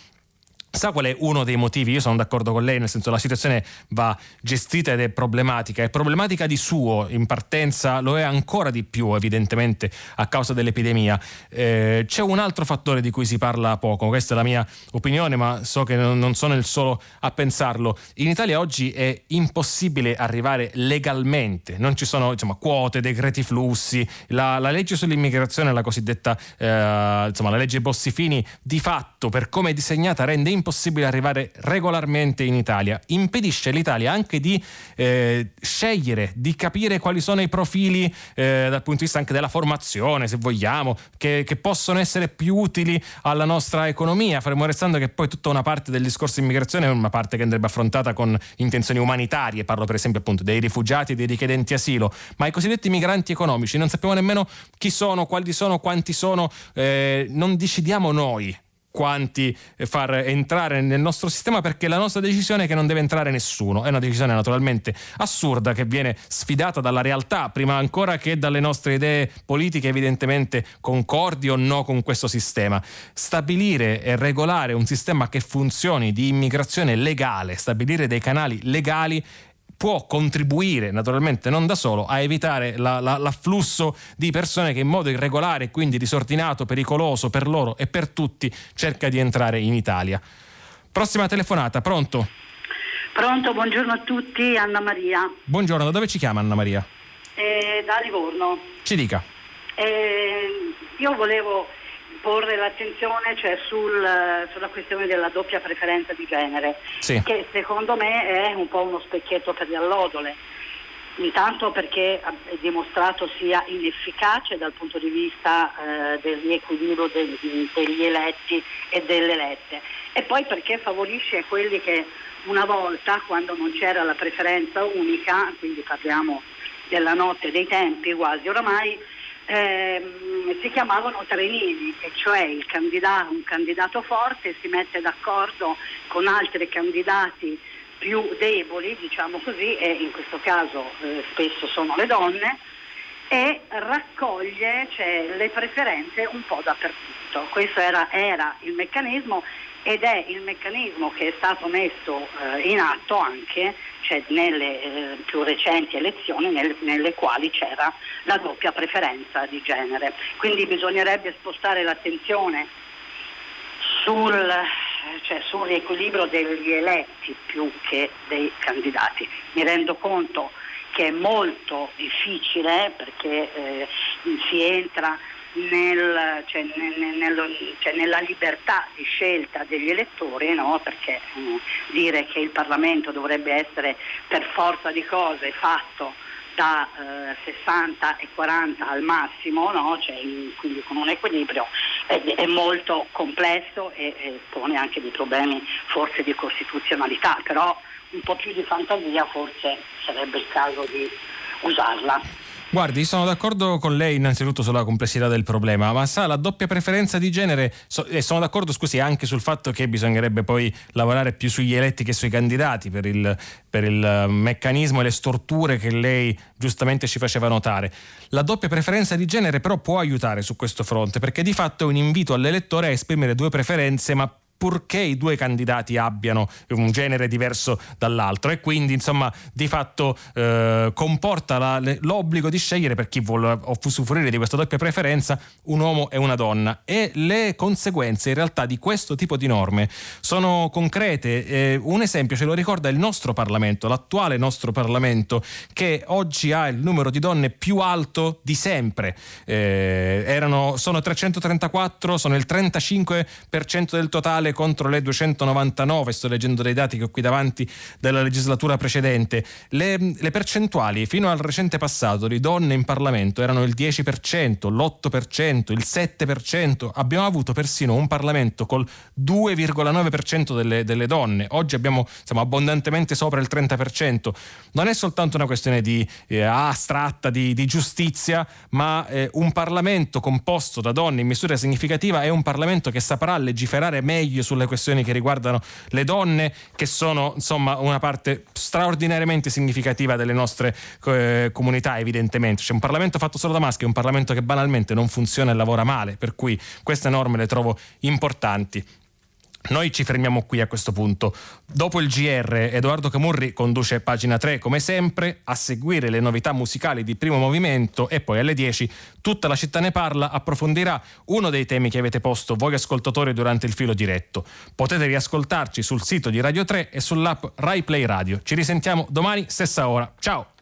Sa qual è uno dei motivi? Io sono d'accordo con lei, nel senso la situazione va gestita ed è problematica. È problematica di suo, in partenza lo è ancora di più evidentemente a causa dell'epidemia. Eh, c'è un altro fattore di cui si parla poco, questa è la mia opinione, ma so che non sono il solo a pensarlo. In Italia oggi è impossibile arrivare legalmente, non ci sono insomma, quote, decreti flussi, la, la legge sull'immigrazione, la cosiddetta eh, insomma, la legge Bossifini, di fatto per come è disegnata rende impossibile arrivare regolarmente in Italia. Impedisce all'Italia anche di eh, scegliere, di capire quali sono i profili eh, dal punto di vista anche della formazione, se vogliamo, che, che, possono essere più utili alla nostra economia. Faremo restando che poi tutta una parte del discorso immigrazione è una parte che andrebbe affrontata con intenzioni umanitarie, parlo per esempio appunto dei rifugiati dei richiedenti asilo, ma i cosiddetti migranti economici non sappiamo nemmeno chi sono, quali sono, quanti sono, eh, non decidiamo noi quanti eh, far entrare nel nostro sistema perché la nostra decisione è che non deve entrare nessuno. È una decisione naturalmente assurda che viene sfidata dalla realtà prima ancora che dalle nostre idee politiche evidentemente concordi o no con questo sistema. Stabilire e regolare un sistema che funzioni di immigrazione legale, stabilire dei canali legali può contribuire, naturalmente non da solo, a evitare la, la, l'afflusso di persone che in modo irregolare e quindi disordinato, pericoloso per loro e per tutti cerca di entrare in Italia. Prossima telefonata, pronto? Pronto, buongiorno a tutti, Anna Maria. Buongiorno, da dove ci chiama Anna Maria? Eh, da Livorno. Ci dica. Eh, io volevo porre l'attenzione cioè, sul, sulla questione della doppia preferenza di genere, sì. che secondo me è un po' uno specchietto per le allodole. Intanto perché è dimostrato sia inefficace dal punto di vista eh, del riequilibrio degli, degli eletti e delle elette e poi perché favorisce quelli che una volta, quando non c'era la preferenza unica, quindi parliamo della notte dei tempi quasi oramai, ehm, si chiamavano trenini, e cioè candidato, un candidato forte si mette d'accordo con altri candidati più deboli, diciamo così, e in questo caso eh, spesso sono le donne, e raccoglie cioè, le preferenze un po' dappertutto. Questo era, era il meccanismo ed è il meccanismo che è stato messo eh, in atto anche cioè nelle eh, più recenti elezioni nel, nelle quali c'era la doppia preferenza di genere. Quindi bisognerebbe spostare l'attenzione sul, cioè, sul riequilibrio degli eletti più che dei candidati. Mi rendo conto che è molto difficile perché eh, si entra nel, cioè, nel, nel, cioè, nella libertà di scelta degli elettori, no? perché eh, dire che il Parlamento dovrebbe essere per forza di cose fatto da eh, 60 e 40 al massimo, no? cioè, quindi con un equilibrio, è, è molto complesso e, e, pone anche dei problemi forse di costituzionalità, però un po' più di fantasia forse sarebbe il caso di usarla. Guardi, sono d'accordo con lei innanzitutto sulla complessità del problema, ma sa, la doppia preferenza di genere, so, e sono d'accordo, scusi, anche sul fatto che bisognerebbe poi lavorare più sugli eletti che sui candidati per il, per il eh, meccanismo e le storture che lei giustamente ci faceva notare. La doppia preferenza di genere però può aiutare su questo fronte, perché di fatto è un invito all'elettore a esprimere due preferenze, ma purché i due candidati abbiano un genere diverso dall'altro. E quindi insomma di fatto eh, comporta la, l'obbligo di scegliere per chi vuole usufruire di questa doppia preferenza un uomo e una donna. E le conseguenze in realtà di questo tipo di norme sono concrete. Eh, un esempio ce lo ricorda il nostro Parlamento l'attuale nostro Parlamento che oggi ha il numero di donne più alto di sempre. Eh, erano, sono 334 sono il 35% del totale mille contro le 299, sto leggendo dei dati che ho qui davanti della legislatura precedente. Le, le percentuali fino al recente passato di donne in Parlamento erano il 10%, l'8%, il 7%, abbiamo avuto persino un Parlamento col 2,9% delle, delle donne, oggi abbiamo, siamo abbondantemente sopra il 30%. Non è soltanto una questione di eh, astratta, di, di, giustizia, ma eh, un Parlamento composto da donne in misura significativa è un Parlamento che saprà legiferare meglio consiglio sulle questioni che riguardano le donne, che sono insomma una parte straordinariamente significativa delle nostre eh, comunità, evidentemente. C'è un Parlamento fatto solo da maschi, un Parlamento che banalmente non funziona e lavora male, per cui queste norme le trovo importanti. Noi ci fermiamo qui a questo punto. Dopo il GR, Edoardo Camurri conduce pagina 3 come sempre, a seguire le novità musicali di primo movimento e poi alle 10 tutta la città ne parla approfondirà uno dei temi che avete posto voi ascoltatori durante il filo diretto. Potete riascoltarci sul sito di Radio 3 e sull'app Rai Play Radio. Ci risentiamo domani stessa ora. Ciao!